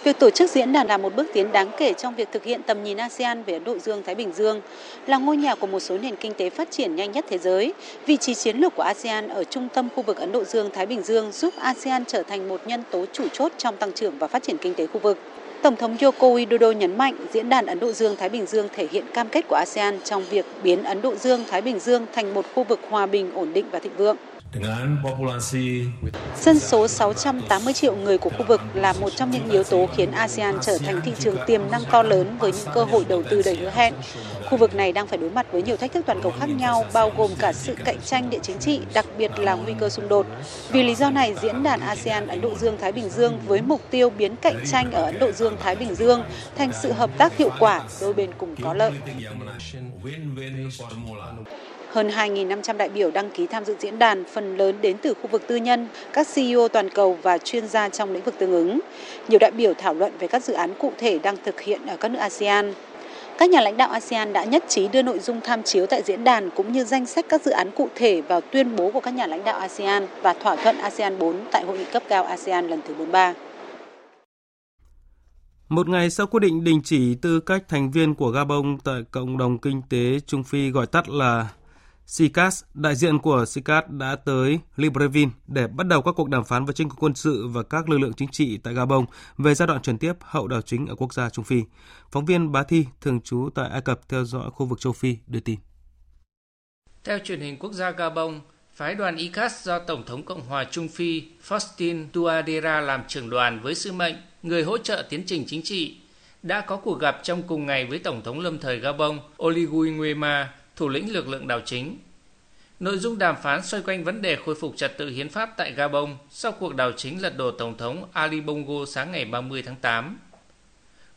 Việc tổ chức diễn đàn là một bước tiến đáng kể trong việc thực hiện tầm nhìn ASEAN về Ấn Độ Dương-Thái Bình Dương, là ngôi nhà của một số nền kinh tế phát triển nhanh nhất thế giới. Vị trí chiến lược của ASEAN ở trung tâm khu vực Ấn Độ Dương-Thái Bình Dương giúp ASEAN trở thành một nhân tố chủ chốt trong tăng trưởng và phát triển kinh tế khu vực. Tổng thống Joko Widodo nhấn mạnh diễn đàn Ấn Độ Dương-Thái Bình Dương thể hiện cam kết của ASEAN trong việc biến Ấn Độ Dương-Thái Bình Dương thành một khu vực hòa bình, ổn định và thịnh vượng. Dân số 680 triệu người của khu vực là một trong những yếu tố khiến ASEAN trở thành thị trường tiềm năng to lớn với những cơ hội đầu tư đầy hứa hẹn. Khu vực này đang phải đối mặt với nhiều thách thức toàn cầu khác nhau, bao gồm cả sự cạnh tranh địa chính trị, đặc biệt là nguy cơ xung đột. Vì lý do này, diễn đàn ASEAN Ấn Độ Dương Thái Bình Dương với mục tiêu biến cạnh tranh ở Ấn Độ Dương Thái Bình Dương thành sự hợp tác hiệu quả, đôi bên cùng có lợi. Hơn 2.500 đại biểu đăng ký tham dự diễn đàn, phần lớn đến từ khu vực tư nhân, các CEO toàn cầu và chuyên gia trong lĩnh vực tương ứng. Nhiều đại biểu thảo luận về các dự án cụ thể đang thực hiện ở các nước ASEAN. Các nhà lãnh đạo ASEAN đã nhất trí đưa nội dung tham chiếu tại diễn đàn cũng như danh sách các dự án cụ thể vào tuyên bố của các nhà lãnh đạo ASEAN và thỏa thuận ASEAN 4 tại hội nghị cấp cao ASEAN lần thứ 43. Một ngày sau quyết định đình chỉ tư cách thành viên của Gabon tại cộng đồng kinh tế Trung Phi gọi tắt là SICAS, đại diện của SICAS đã tới Libreville để bắt đầu các cuộc đàm phán với chính quyền quân sự và các lực lượng chính trị tại Gabon về giai đoạn chuyển tiếp hậu đảo chính ở quốc gia Trung Phi. Phóng viên Bá Thi, thường trú tại Ai Cập theo dõi khu vực châu Phi, đưa tin. Theo truyền hình quốc gia Gabon, phái đoàn ICAS do Tổng thống Cộng hòa Trung Phi Faustin Touadéra làm trưởng đoàn với sứ mệnh người hỗ trợ tiến trình chính trị, đã có cuộc gặp trong cùng ngày với Tổng thống lâm thời Gabon Oligui Nguema thủ lĩnh lực lượng đảo chính. Nội dung đàm phán xoay quanh vấn đề khôi phục trật tự hiến pháp tại Gabon sau cuộc đảo chính lật đổ Tổng thống Ali Bongo sáng ngày 30 tháng 8.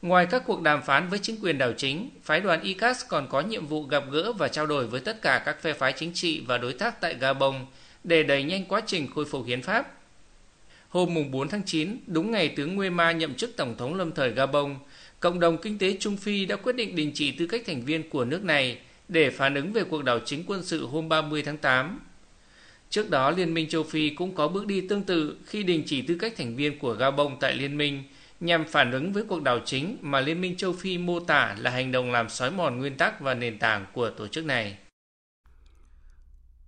Ngoài các cuộc đàm phán với chính quyền đảo chính, phái đoàn ICAS còn có nhiệm vụ gặp gỡ và trao đổi với tất cả các phe phái chính trị và đối tác tại Gabon để đẩy nhanh quá trình khôi phục hiến pháp. Hôm 4 tháng 9, đúng ngày tướng Nguema nhậm chức Tổng thống lâm thời Gabon, Cộng đồng Kinh tế Trung Phi đã quyết định đình chỉ tư cách thành viên của nước này để phản ứng về cuộc đảo chính quân sự hôm 30 tháng 8. Trước đó, Liên minh châu Phi cũng có bước đi tương tự khi đình chỉ tư cách thành viên của Gabon tại Liên minh nhằm phản ứng với cuộc đảo chính mà Liên minh châu Phi mô tả là hành động làm xói mòn nguyên tắc và nền tảng của tổ chức này.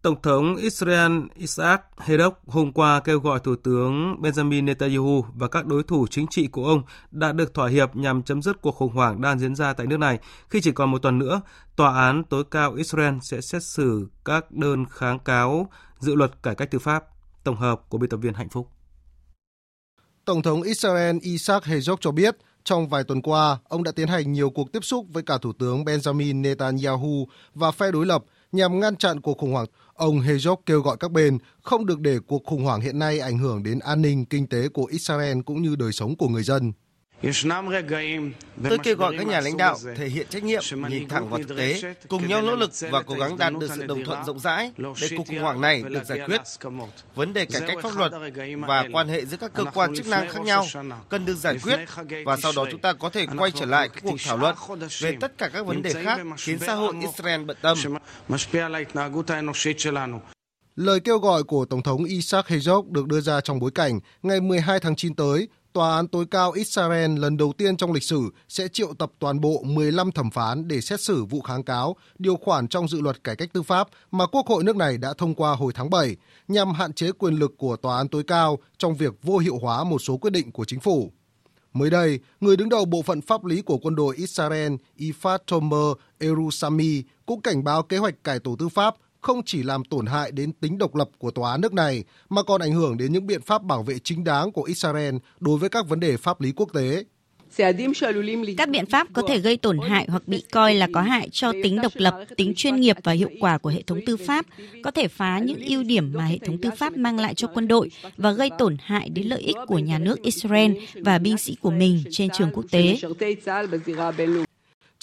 Tổng thống Israel Isaac Herzog hôm qua kêu gọi Thủ tướng Benjamin Netanyahu và các đối thủ chính trị của ông đã được thỏa hiệp nhằm chấm dứt cuộc khủng hoảng đang diễn ra tại nước này khi chỉ còn một tuần nữa, Tòa án tối cao Israel sẽ xét xử các đơn kháng cáo dự luật cải cách tư pháp. Tổng hợp của biên tập viên Hạnh Phúc. Tổng thống Israel Isaac Herzog cho biết, trong vài tuần qua, ông đã tiến hành nhiều cuộc tiếp xúc với cả Thủ tướng Benjamin Netanyahu và phe đối lập nhằm ngăn chặn cuộc khủng hoảng. Ông Hezok kêu gọi các bên không được để cuộc khủng hoảng hiện nay ảnh hưởng đến an ninh, kinh tế của Israel cũng như đời sống của người dân. Tôi kêu gọi các nhà lãnh đạo thể hiện trách nhiệm, nhìn thẳng vào thực tế, cùng nhau nỗ lực và cố gắng đạt được sự đồng thuận rộng rãi. Để cuộc khủng hoảng này được giải quyết. Vấn đề cải cách pháp luật và quan hệ giữa các cơ quan chức năng khác nhau cần được giải quyết và sau đó chúng ta có thể quay trở lại các cuộc thảo luận về tất cả các vấn đề khác khiến xã hội Israel bận tâm. Lời kêu gọi của Tổng thống Isaac Herzog được đưa ra trong bối cảnh ngày 12 tháng 9 tới, Tòa án tối cao Israel lần đầu tiên trong lịch sử sẽ triệu tập toàn bộ 15 thẩm phán để xét xử vụ kháng cáo, điều khoản trong dự luật cải cách tư pháp mà Quốc hội nước này đã thông qua hồi tháng 7, nhằm hạn chế quyền lực của Tòa án tối cao trong việc vô hiệu hóa một số quyết định của chính phủ. Mới đây, người đứng đầu bộ phận pháp lý của quân đội Israel Ifat Tomer Erusami cũng cảnh báo kế hoạch cải tổ tư pháp không chỉ làm tổn hại đến tính độc lập của tòa án nước này mà còn ảnh hưởng đến những biện pháp bảo vệ chính đáng của Israel đối với các vấn đề pháp lý quốc tế. Các biện pháp có thể gây tổn hại hoặc bị coi là có hại cho tính độc lập, tính chuyên nghiệp và hiệu quả của hệ thống tư pháp, có thể phá những ưu điểm mà hệ thống tư pháp mang lại cho quân đội và gây tổn hại đến lợi ích của nhà nước Israel và binh sĩ của mình trên trường quốc tế.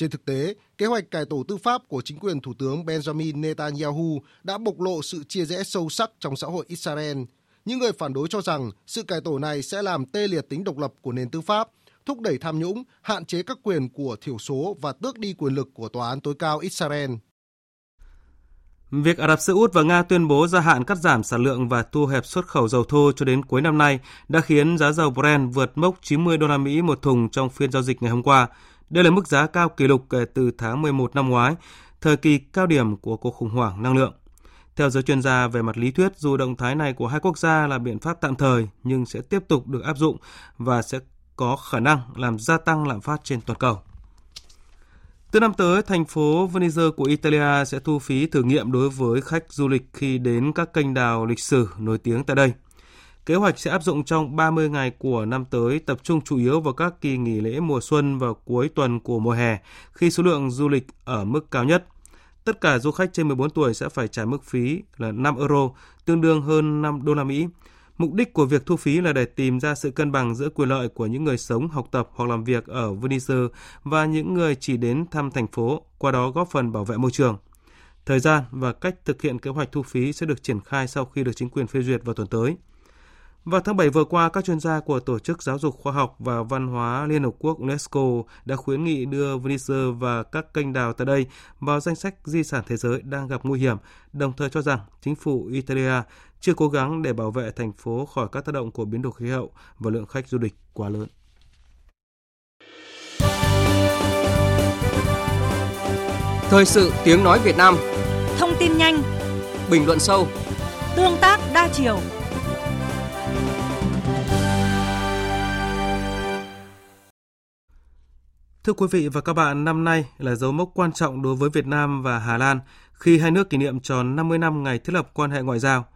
Trên thực tế, kế hoạch cải tổ tư pháp của chính quyền Thủ tướng Benjamin Netanyahu đã bộc lộ sự chia rẽ sâu sắc trong xã hội Israel. Những người phản đối cho rằng sự cải tổ này sẽ làm tê liệt tính độc lập của nền tư pháp, thúc đẩy tham nhũng, hạn chế các quyền của thiểu số và tước đi quyền lực của Tòa án tối cao Israel. Việc Ả Rập Xê Út và Nga tuyên bố gia hạn cắt giảm sản lượng và thu hẹp xuất khẩu dầu thô cho đến cuối năm nay đã khiến giá dầu Brent vượt mốc 90 đô la Mỹ một thùng trong phiên giao dịch ngày hôm qua, đây là mức giá cao kỷ lục kể từ tháng 11 năm ngoái, thời kỳ cao điểm của cuộc khủng hoảng năng lượng. Theo giới chuyên gia về mặt lý thuyết, dù động thái này của hai quốc gia là biện pháp tạm thời nhưng sẽ tiếp tục được áp dụng và sẽ có khả năng làm gia tăng lạm phát trên toàn cầu. Từ năm tới, thành phố Venice của Italia sẽ thu phí thử nghiệm đối với khách du lịch khi đến các kênh đào lịch sử nổi tiếng tại đây. Kế hoạch sẽ áp dụng trong 30 ngày của năm tới, tập trung chủ yếu vào các kỳ nghỉ lễ mùa xuân và cuối tuần của mùa hè, khi số lượng du lịch ở mức cao nhất. Tất cả du khách trên 14 tuổi sẽ phải trả mức phí là 5 euro, tương đương hơn 5 đô la Mỹ. Mục đích của việc thu phí là để tìm ra sự cân bằng giữa quyền lợi của những người sống, học tập hoặc làm việc ở Venice và những người chỉ đến thăm thành phố, qua đó góp phần bảo vệ môi trường. Thời gian và cách thực hiện kế hoạch thu phí sẽ được triển khai sau khi được chính quyền phê duyệt vào tuần tới. Vào tháng 7 vừa qua, các chuyên gia của Tổ chức Giáo dục Khoa học và Văn hóa Liên Hợp Quốc UNESCO đã khuyến nghị đưa Venice và các kênh đào tại đây vào danh sách di sản thế giới đang gặp nguy hiểm, đồng thời cho rằng chính phủ Italia chưa cố gắng để bảo vệ thành phố khỏi các tác động của biến đổi khí hậu và lượng khách du lịch quá lớn. Thời sự tiếng nói Việt Nam. Thông tin nhanh. Bình luận sâu. Tương tác đa chiều Thưa quý vị và các bạn, năm nay là dấu mốc quan trọng đối với Việt Nam và Hà Lan khi hai nước kỷ niệm tròn 50 năm ngày thiết lập quan hệ ngoại giao.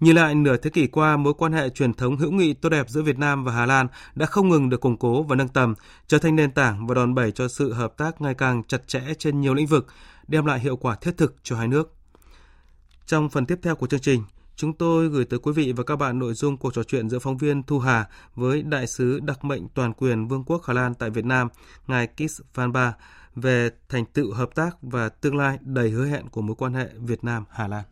Nhìn lại nửa thế kỷ qua, mối quan hệ truyền thống hữu nghị tốt đẹp giữa Việt Nam và Hà Lan đã không ngừng được củng cố và nâng tầm, trở thành nền tảng và đòn bẩy cho sự hợp tác ngày càng chặt chẽ trên nhiều lĩnh vực, đem lại hiệu quả thiết thực cho hai nước. Trong phần tiếp theo của chương trình, Chúng tôi gửi tới quý vị và các bạn nội dung cuộc trò chuyện giữa phóng viên Thu Hà với đại sứ đặc mệnh toàn quyền Vương quốc Hà Lan tại Việt Nam, ngài Kis Van Ba về thành tựu hợp tác và tương lai đầy hứa hẹn của mối quan hệ Việt Nam Hà Lan.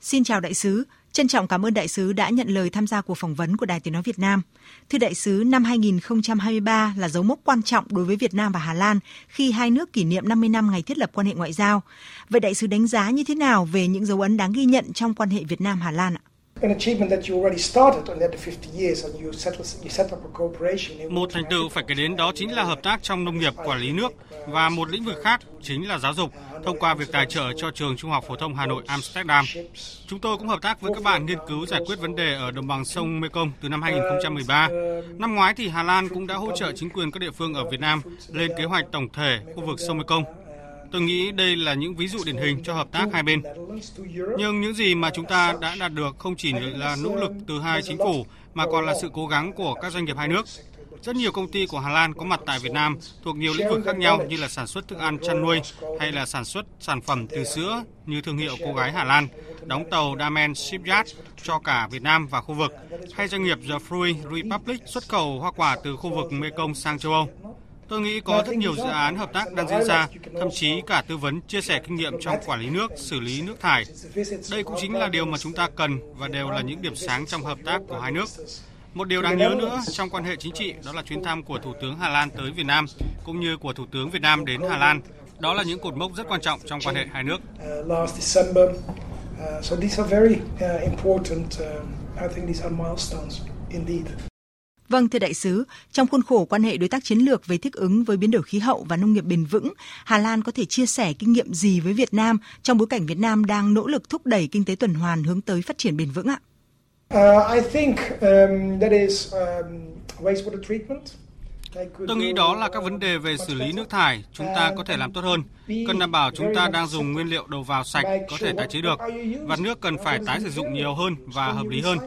Xin chào đại sứ, Trân trọng cảm ơn đại sứ đã nhận lời tham gia cuộc phỏng vấn của Đài Tiếng Nói Việt Nam. Thưa đại sứ, năm 2023 là dấu mốc quan trọng đối với Việt Nam và Hà Lan khi hai nước kỷ niệm 50 năm ngày thiết lập quan hệ ngoại giao. Vậy đại sứ đánh giá như thế nào về những dấu ấn đáng ghi nhận trong quan hệ Việt Nam-Hà Lan ạ? Một thành tựu phải kể đến đó chính là hợp tác trong nông nghiệp quản lý nước và một lĩnh vực khác chính là giáo dục, thông qua việc tài trợ cho trường Trung học phổ thông Hà Nội Amsterdam. Chúng tôi cũng hợp tác với các bạn nghiên cứu giải quyết vấn đề ở đồng bằng sông Mekong từ năm 2013. Năm ngoái thì Hà Lan cũng đã hỗ trợ chính quyền các địa phương ở Việt Nam lên kế hoạch tổng thể khu vực sông Mekong Tôi nghĩ đây là những ví dụ điển hình cho hợp tác hai bên. Nhưng những gì mà chúng ta đã đạt được không chỉ là nỗ lực từ hai chính phủ, mà còn là sự cố gắng của các doanh nghiệp hai nước. Rất nhiều công ty của Hà Lan có mặt tại Việt Nam thuộc nhiều lĩnh vực khác nhau như là sản xuất thức ăn chăn nuôi hay là sản xuất sản phẩm từ sữa như thương hiệu cô gái Hà Lan, đóng tàu Damen Shipyard cho cả Việt Nam và khu vực, hay doanh nghiệp The Fruit Republic xuất khẩu hoa quả từ khu vực Mekong sang châu Âu. Tôi nghĩ có rất nhiều dự án hợp tác đang diễn ra, thậm chí cả tư vấn chia sẻ kinh nghiệm trong quản lý nước, xử lý nước thải. Đây cũng chính là điều mà chúng ta cần và đều là những điểm sáng trong hợp tác của hai nước. Một điều đáng nhớ nữa trong quan hệ chính trị đó là chuyến thăm của Thủ tướng Hà Lan tới Việt Nam cũng như của Thủ tướng Việt Nam đến Hà Lan. Đó là những cột mốc rất quan trọng trong quan hệ hai nước. Vâng, thưa đại sứ, trong khuôn khổ quan hệ đối tác chiến lược về thích ứng với biến đổi khí hậu và nông nghiệp bền vững, Hà Lan có thể chia sẻ kinh nghiệm gì với Việt Nam trong bối cảnh Việt Nam đang nỗ lực thúc đẩy kinh tế tuần hoàn hướng tới phát triển bền vững ạ? Um, um, Tôi nghĩ đó là các vấn đề về xử lý nước thải chúng ta có thể làm tốt hơn. Cần đảm bảo chúng ta đang dùng nguyên liệu đầu vào sạch có thể tái chế được và nước cần phải tái sử dụng nhiều hơn và hợp lý hơn.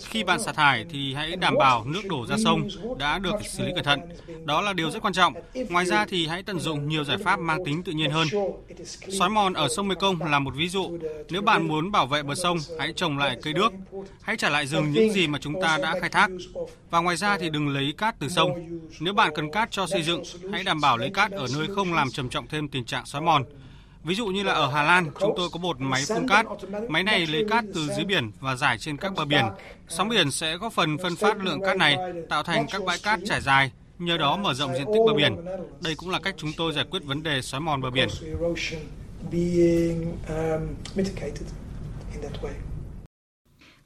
Khi bạn xả thải thì hãy đảm bảo nước đổ ra sông đã được xử lý cẩn thận. Đó là điều rất quan trọng. Ngoài ra thì hãy tận dụng nhiều giải pháp mang tính tự nhiên hơn. Xói mòn ở sông Mekong là một ví dụ. Nếu bạn muốn bảo vệ bờ sông, hãy trồng lại cây đước. Hãy trả lại rừng những gì mà chúng ta đã khai thác. Và ngoài ra thì đừng lấy cát từ sông. Nếu bạn cần cát cho xây dựng, hãy đảm bảo lấy cát ở nơi không làm trầm trọng thêm tình trạng xói mòn. Ví dụ như là ở Hà Lan, chúng tôi có một máy phun cát. Máy này lấy cát từ dưới biển và giải trên các bờ biển. Sóng biển sẽ góp phần phân phát lượng cát này, tạo thành các bãi cát trải dài, nhờ đó mở rộng diện tích bờ biển. Đây cũng là cách chúng tôi giải quyết vấn đề xói mòn bờ biển.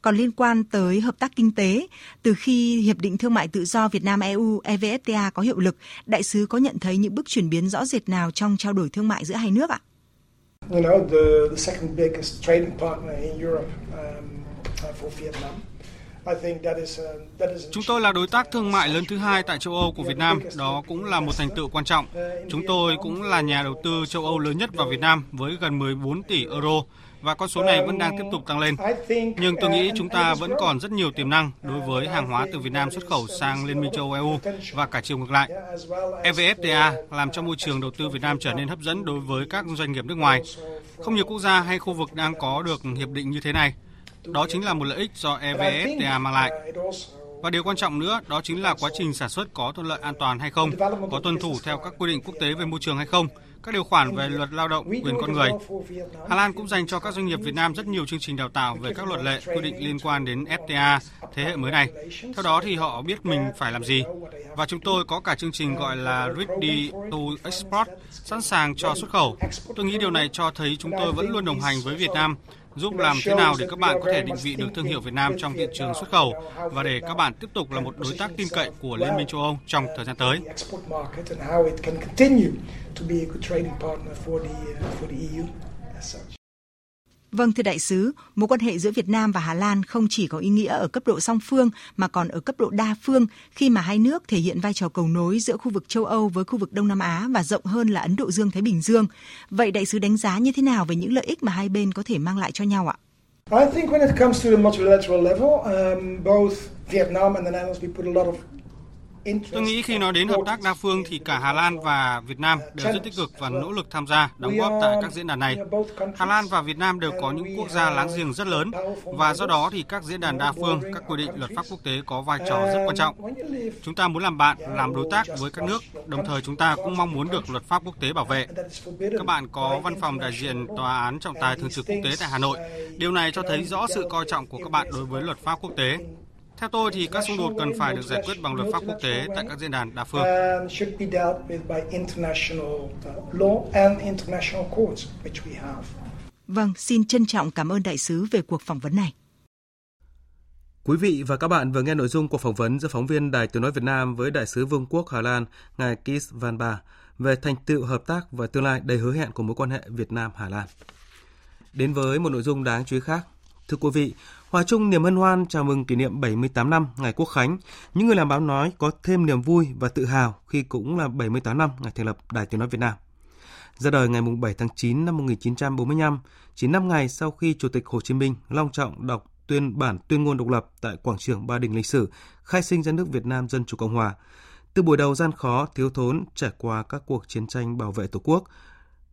Còn liên quan tới hợp tác kinh tế, từ khi Hiệp định Thương mại Tự do Việt Nam-EU EVFTA có hiệu lực, đại sứ có nhận thấy những bước chuyển biến rõ rệt nào trong trao đổi thương mại giữa hai nước ạ? you know, the, the second biggest trading partner in Europe um, for Vietnam. Uh, Chúng tôi là đối tác thương mại lớn thứ hai tại châu Âu của Việt Nam, đó cũng là một thành tựu quan trọng. Chúng tôi cũng là nhà đầu tư châu Âu lớn nhất vào Việt Nam với gần 14 tỷ euro và con số này vẫn đang tiếp tục tăng lên. Nhưng tôi nghĩ chúng ta vẫn còn rất nhiều tiềm năng đối với hàng hóa từ Việt Nam xuất khẩu sang Liên minh châu Âu EU và cả chiều ngược lại. EVFTA làm cho môi trường đầu tư Việt Nam trở nên hấp dẫn đối với các doanh nghiệp nước ngoài. Không nhiều quốc gia hay khu vực đang có được hiệp định như thế này. Đó chính là một lợi ích do EVFTA mang lại. Và điều quan trọng nữa đó chính là quá trình sản xuất có thuận lợi an toàn hay không, có tuân thủ theo các quy định quốc tế về môi trường hay không, các điều khoản về luật lao động, quyền con người. Hà Lan cũng dành cho các doanh nghiệp Việt Nam rất nhiều chương trình đào tạo về các luật lệ quy định liên quan đến FTA thế hệ mới này. Theo đó thì họ biết mình phải làm gì. Và chúng tôi có cả chương trình gọi là Ready to Export, sẵn sàng cho xuất khẩu. Tôi nghĩ điều này cho thấy chúng tôi vẫn luôn đồng hành với Việt Nam giúp làm thế nào để các bạn có thể định vị được thương hiệu Việt Nam trong thị trường xuất khẩu và để các bạn tiếp tục là một đối tác tin cậy của Liên minh châu Âu trong thời gian tới. Vâng thưa đại sứ, mối quan hệ giữa Việt Nam và Hà Lan không chỉ có ý nghĩa ở cấp độ song phương mà còn ở cấp độ đa phương khi mà hai nước thể hiện vai trò cầu nối giữa khu vực châu Âu với khu vực Đông Nam Á và rộng hơn là Ấn Độ Dương Thái Bình Dương. Vậy đại sứ đánh giá như thế nào về những lợi ích mà hai bên có thể mang lại cho nhau ạ? I think when it comes to the multilateral level, um, both Vietnam and the Netherlands we put a lot of Tôi nghĩ khi nói đến hợp tác đa phương thì cả Hà Lan và Việt Nam đều rất tích cực và nỗ lực tham gia, đóng góp tại các diễn đàn này. Hà Lan và Việt Nam đều có những quốc gia láng giềng rất lớn và do đó thì các diễn đàn đa phương, các quy định luật pháp quốc tế có vai trò rất quan trọng. Chúng ta muốn làm bạn, làm đối tác với các nước, đồng thời chúng ta cũng mong muốn được luật pháp quốc tế bảo vệ. Các bạn có văn phòng đại diện tòa án trọng tài thường trực quốc tế tại Hà Nội. Điều này cho thấy rõ sự coi trọng của các bạn đối với luật pháp quốc tế. Theo tôi thì các xung đột cần phải được giải quyết bằng luật pháp quốc tế tại các diễn đàn đa phương. Vâng, xin trân trọng cảm ơn đại sứ về cuộc phỏng vấn này. Quý vị và các bạn vừa nghe nội dung cuộc phỏng vấn giữa phóng viên Đài Tiếng nói Việt Nam với đại sứ Vương quốc Hà Lan ngài Kees Van Ba về thành tựu hợp tác và tương lai đầy hứa hẹn của mối quan hệ Việt Nam Hà Lan. Đến với một nội dung đáng chú ý khác, thưa quý vị, Hòa chung niềm hân hoan chào mừng kỷ niệm 78 năm ngày Quốc khánh, những người làm báo nói có thêm niềm vui và tự hào khi cũng là 78 năm ngày thành lập Đài Tiếng nói Việt Nam. Ra đời ngày 7 tháng 9 năm 1945, chỉ 5 ngày sau khi Chủ tịch Hồ Chí Minh long trọng đọc tuyên bản tuyên ngôn độc lập tại quảng trường Ba Đình lịch sử, khai sinh ra nước Việt Nam Dân Chủ Cộng Hòa, Từ buổi đầu gian khó, thiếu thốn, trải qua các cuộc chiến tranh bảo vệ Tổ quốc,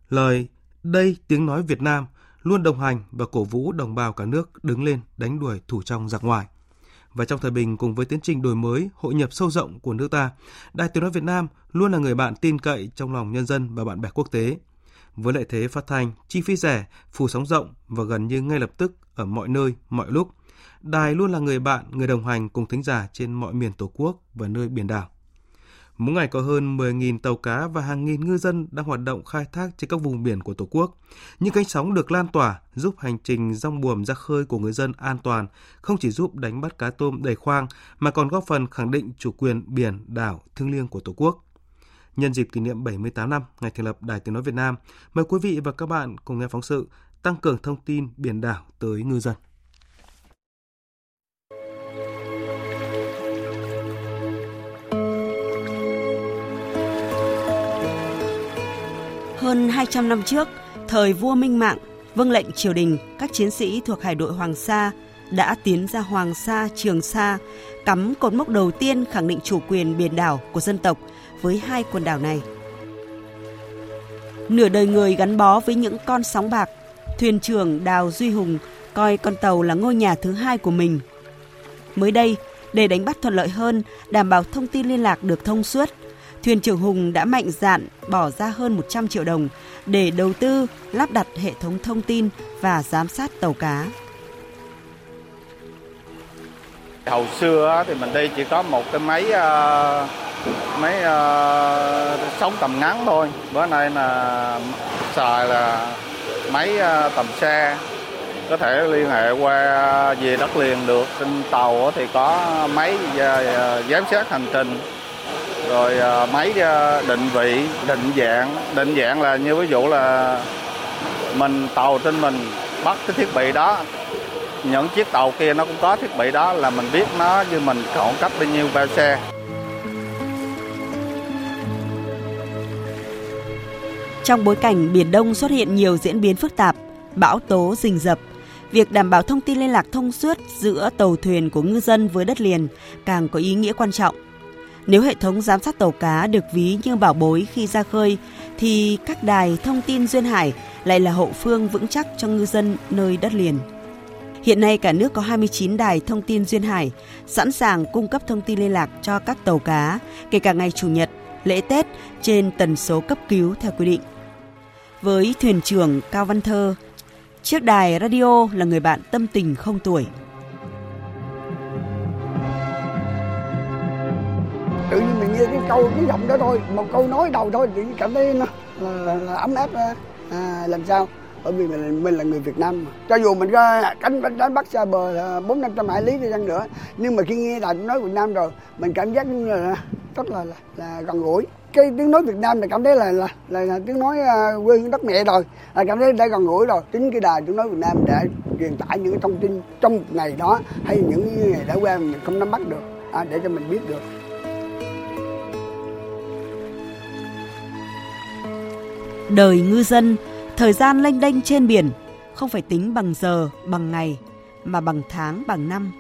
lời đây tiếng nói Việt Nam luôn đồng hành và cổ vũ đồng bào cả nước đứng lên đánh đuổi thủ trong giặc ngoài. Và trong thời bình cùng với tiến trình đổi mới, hội nhập sâu rộng của nước ta, Đài Tiếng nói Việt Nam luôn là người bạn tin cậy trong lòng nhân dân và bạn bè quốc tế. Với lợi thế phát thanh, chi phí rẻ, phủ sóng rộng và gần như ngay lập tức ở mọi nơi, mọi lúc, Đài luôn là người bạn, người đồng hành cùng thính giả trên mọi miền Tổ quốc và nơi biển đảo. Mỗi ngày có hơn 10.000 tàu cá và hàng nghìn ngư dân đang hoạt động khai thác trên các vùng biển của Tổ quốc. Những cánh sóng được lan tỏa giúp hành trình rong buồm ra khơi của người dân an toàn, không chỉ giúp đánh bắt cá tôm đầy khoang mà còn góp phần khẳng định chủ quyền biển, đảo, thiêng liêng của Tổ quốc. Nhân dịp kỷ niệm 78 năm ngày thành lập Đài Tiếng nói Việt Nam, mời quý vị và các bạn cùng nghe phóng sự tăng cường thông tin biển đảo tới ngư dân. Hơn 200 năm trước, thời vua Minh Mạng, vâng lệnh triều đình, các chiến sĩ thuộc hải đội Hoàng Sa đã tiến ra Hoàng Sa, Trường Sa, cắm cột mốc đầu tiên khẳng định chủ quyền biển đảo của dân tộc với hai quần đảo này. Nửa đời người gắn bó với những con sóng bạc, thuyền trưởng Đào Duy Hùng coi con tàu là ngôi nhà thứ hai của mình. Mới đây, để đánh bắt thuận lợi hơn, đảm bảo thông tin liên lạc được thông suốt, thuyền trưởng Hùng đã mạnh dạn bỏ ra hơn 100 triệu đồng để đầu tư, lắp đặt hệ thống thông tin và giám sát tàu cá. Hồi xưa thì mình đi chỉ có một cái máy ờ, máy ờ, sóng tầm ngắn thôi. Bữa nay là xài là máy ờ, tầm xa có thể liên hệ qua về đất liền được trên tàu thì có máy giám sát hành trình rồi à, máy à, định vị định dạng. Định dạng là như ví dụ là mình tàu trên mình bắt cái thiết bị đó. Những chiếc tàu kia nó cũng có thiết bị đó là mình biết nó như mình khoảng cách bao nhiêu bao xe. Trong bối cảnh Biển Đông xuất hiện nhiều diễn biến phức tạp, bão tố rình rập, việc đảm bảo thông tin liên lạc thông suốt giữa tàu thuyền của ngư dân với đất liền càng có ý nghĩa quan trọng. Nếu hệ thống giám sát tàu cá được ví như bảo bối khi ra khơi, thì các đài thông tin duyên hải lại là hậu phương vững chắc cho ngư dân nơi đất liền. Hiện nay cả nước có 29 đài thông tin duyên hải sẵn sàng cung cấp thông tin liên lạc cho các tàu cá, kể cả ngày Chủ nhật, lễ Tết trên tần số cấp cứu theo quy định. Với thuyền trưởng Cao Văn Thơ, chiếc đài radio là người bạn tâm tình không tuổi. Câu cái giọng đó thôi một câu nói đầu thôi thì cảm thấy nó là, là, là ấm áp à, làm sao? Bởi vì mình, mình là người Việt Nam mà. cho dù mình ra cánh đánh bắt xa bờ à, bốn năm trăm hải lý đi chăng nữa nhưng mà khi nghe đài nói Việt Nam rồi mình cảm giác như là rất là là, là gần gũi. Cái tiếng nói Việt Nam là cảm thấy là là, là, là tiếng nói uh, quê hương đất mẹ rồi là cảm thấy đã gần gũi rồi. Chính cái đài tiếng nói Việt Nam để truyền tải những cái thông tin trong ngày đó hay những ngày đã qua mình không nắm bắt được à, để cho mình biết được. Đời ngư dân, thời gian lênh đênh trên biển không phải tính bằng giờ, bằng ngày mà bằng tháng, bằng năm.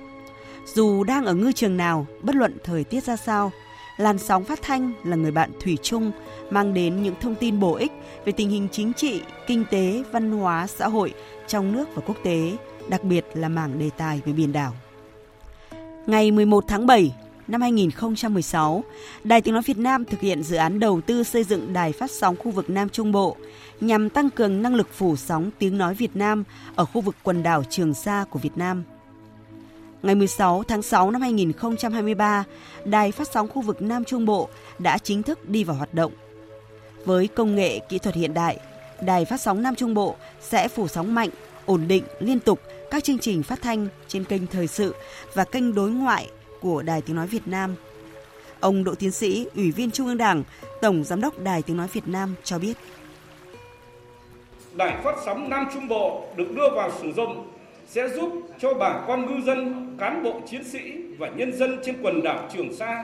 Dù đang ở ngư trường nào, bất luận thời tiết ra sao, làn sóng phát thanh là người bạn thủy chung mang đến những thông tin bổ ích về tình hình chính trị, kinh tế, văn hóa, xã hội trong nước và quốc tế, đặc biệt là mảng đề tài về biển đảo. Ngày 11 tháng 7 năm 2016, Đài Tiếng Nói Việt Nam thực hiện dự án đầu tư xây dựng đài phát sóng khu vực Nam Trung Bộ nhằm tăng cường năng lực phủ sóng tiếng nói Việt Nam ở khu vực quần đảo Trường Sa của Việt Nam. Ngày 16 tháng 6 năm 2023, Đài phát sóng khu vực Nam Trung Bộ đã chính thức đi vào hoạt động. Với công nghệ kỹ thuật hiện đại, Đài phát sóng Nam Trung Bộ sẽ phủ sóng mạnh, ổn định, liên tục các chương trình phát thanh trên kênh thời sự và kênh đối ngoại của Đài Tiếng Nói Việt Nam. Ông Đỗ Tiến Sĩ, Ủy viên Trung ương Đảng, Tổng Giám đốc Đài Tiếng Nói Việt Nam cho biết. Đài phát sóng Nam Trung Bộ được đưa vào sử dụng sẽ giúp cho bà con ngư dân, cán bộ chiến sĩ và nhân dân trên quần đảo Trường Sa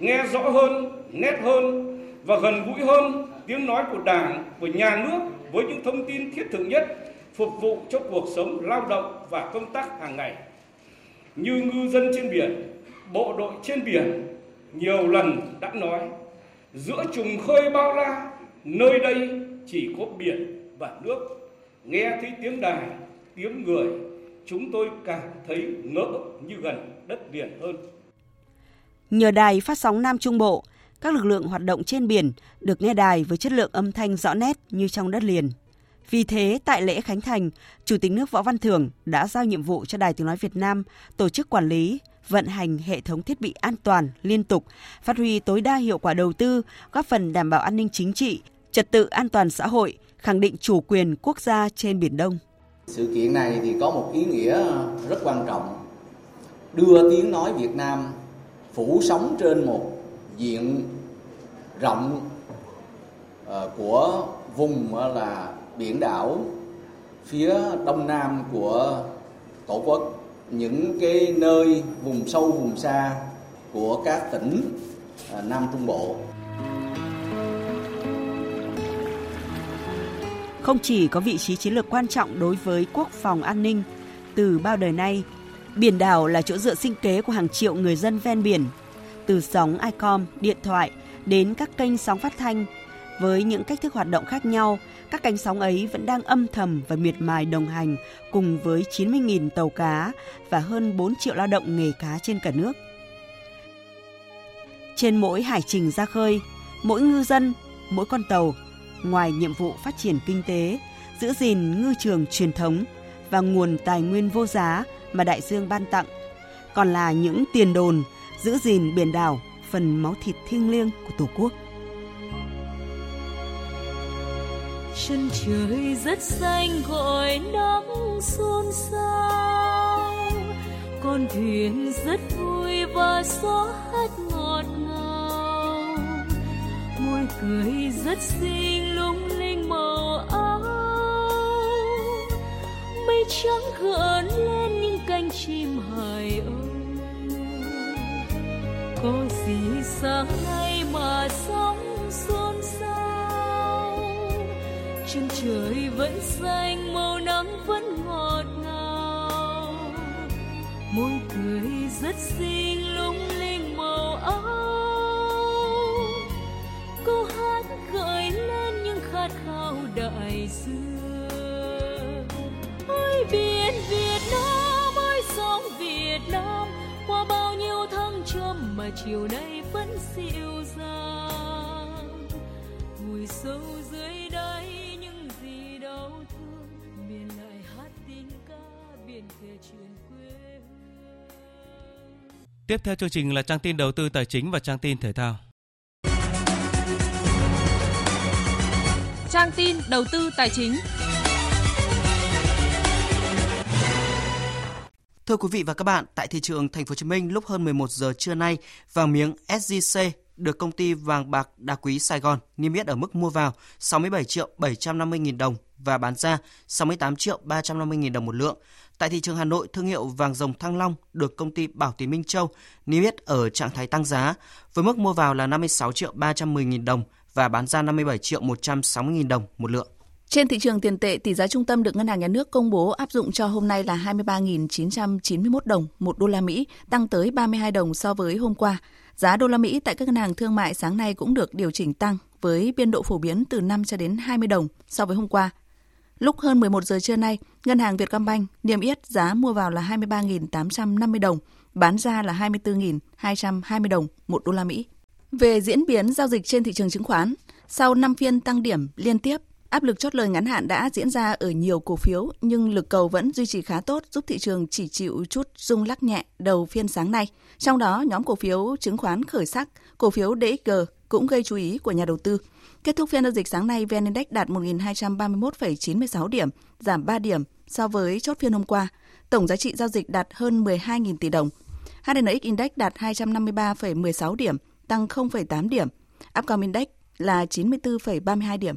nghe rõ hơn, nét hơn và gần gũi hơn tiếng nói của Đảng, của nhà nước với những thông tin thiết thực nhất phục vụ cho cuộc sống lao động và công tác hàng ngày. Như ngư dân trên biển, bộ đội trên biển, nhiều lần đã nói, giữa trùng khơi bao la, nơi đây chỉ có biển và nước. Nghe thấy tiếng đài, tiếng người, chúng tôi cảm thấy ngỡ như gần đất liền hơn. Nhờ đài phát sóng Nam Trung Bộ, các lực lượng hoạt động trên biển được nghe đài với chất lượng âm thanh rõ nét như trong đất liền. Vì thế, tại lễ khánh thành, Chủ tịch nước Võ Văn Thưởng đã giao nhiệm vụ cho Đài Tiếng Nói Việt Nam tổ chức quản lý, vận hành hệ thống thiết bị an toàn, liên tục, phát huy tối đa hiệu quả đầu tư, góp phần đảm bảo an ninh chính trị, trật tự an toàn xã hội, khẳng định chủ quyền quốc gia trên Biển Đông. Sự kiện này thì có một ý nghĩa rất quan trọng, đưa tiếng nói Việt Nam phủ sóng trên một diện rộng ờ, của vùng là biển đảo phía đông nam của tổ quốc những cái nơi vùng sâu vùng xa của các tỉnh à, Nam Trung Bộ. Không chỉ có vị trí chiến lược quan trọng đối với quốc phòng an ninh, từ bao đời nay, biển đảo là chỗ dựa sinh kế của hàng triệu người dân ven biển, từ sóng ICOM, điện thoại đến các kênh sóng phát thanh với những cách thức hoạt động khác nhau các cánh sóng ấy vẫn đang âm thầm và miệt mài đồng hành cùng với 90.000 tàu cá và hơn 4 triệu lao động nghề cá trên cả nước. Trên mỗi hải trình ra khơi, mỗi ngư dân, mỗi con tàu, ngoài nhiệm vụ phát triển kinh tế, giữ gìn ngư trường truyền thống và nguồn tài nguyên vô giá mà đại dương ban tặng, còn là những tiền đồn giữ gìn biển đảo, phần máu thịt thiêng liêng của Tổ quốc. Chân trời rất xanh, gọi nắng xôn xao con thuyền rất vui và gió hát ngọt ngào. Môi cười rất xinh, lung linh màu áo. Mây trắng gợn lên những cánh chim hải âu có gì sáng nay mà sóng xuân chân trời vẫn xanh, màu nắng vẫn ngọt ngào. Môi cười rất xinh, lung linh màu áo. Câu hát gợi lên những khát khao đại dương. Ôi, biển việt nam ơi sóng việt nam, qua bao nhiêu thăng trầm mà chiều nay vẫn dịu dàng. Vùi sâu dưới Tiếp theo chương trình là trang tin đầu tư tài chính và trang tin thể thao. Trang tin đầu tư tài chính. Thưa quý vị và các bạn, tại thị trường Thành phố Hồ Chí Minh lúc hơn 11 giờ trưa nay, vàng miếng SJC được công ty vàng bạc đá quý Sài Gòn niêm yết ở mức mua vào 67 triệu 750 nghìn đồng và bán ra 68 triệu 350 nghìn đồng một lượng. Tại thị trường Hà Nội, thương hiệu vàng rồng Thăng Long được công ty Bảo Tín Minh Châu niêm yết ở trạng thái tăng giá với mức mua vào là 56 triệu 310 nghìn đồng và bán ra 57 triệu 160 nghìn đồng một lượng. Trên thị trường tiền tệ, tỷ giá trung tâm được Ngân hàng Nhà nước công bố áp dụng cho hôm nay là 23.991 đồng một đô la Mỹ, tăng tới 32 đồng so với hôm qua. Giá đô la Mỹ tại các ngân hàng thương mại sáng nay cũng được điều chỉnh tăng với biên độ phổ biến từ 5 cho đến 20 đồng so với hôm qua. Lúc hơn 11 giờ trưa nay, Ngân hàng Vietcombank niêm yết giá mua vào là 23.850 đồng, bán ra là 24.220 đồng một đô la Mỹ. Về diễn biến giao dịch trên thị trường chứng khoán, sau 5 phiên tăng điểm liên tiếp, áp lực chốt lời ngắn hạn đã diễn ra ở nhiều cổ phiếu nhưng lực cầu vẫn duy trì khá tốt giúp thị trường chỉ chịu chút rung lắc nhẹ đầu phiên sáng nay. Trong đó, nhóm cổ phiếu chứng khoán khởi sắc, cổ phiếu DXG cũng gây chú ý của nhà đầu tư – Kết thúc phiên giao dịch sáng nay, VN Index đạt 1.231,96 điểm, giảm 3 điểm so với chốt phiên hôm qua. Tổng giá trị giao dịch đạt hơn 12.000 tỷ đồng. HNX Index đạt 253,16 điểm, tăng 0,8 điểm. Upcom Index là 94,32 điểm.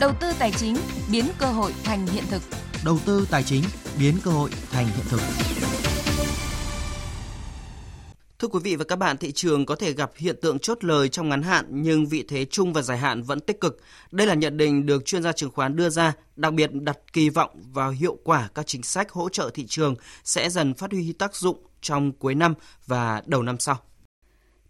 Đầu tư tài chính biến cơ hội thành hiện thực. Đầu tư tài chính biến cơ hội thành hiện thực. Thưa quý vị và các bạn, thị trường có thể gặp hiện tượng chốt lời trong ngắn hạn nhưng vị thế chung và dài hạn vẫn tích cực. Đây là nhận định được chuyên gia chứng khoán đưa ra, đặc biệt đặt kỳ vọng vào hiệu quả các chính sách hỗ trợ thị trường sẽ dần phát huy tác dụng trong cuối năm và đầu năm sau.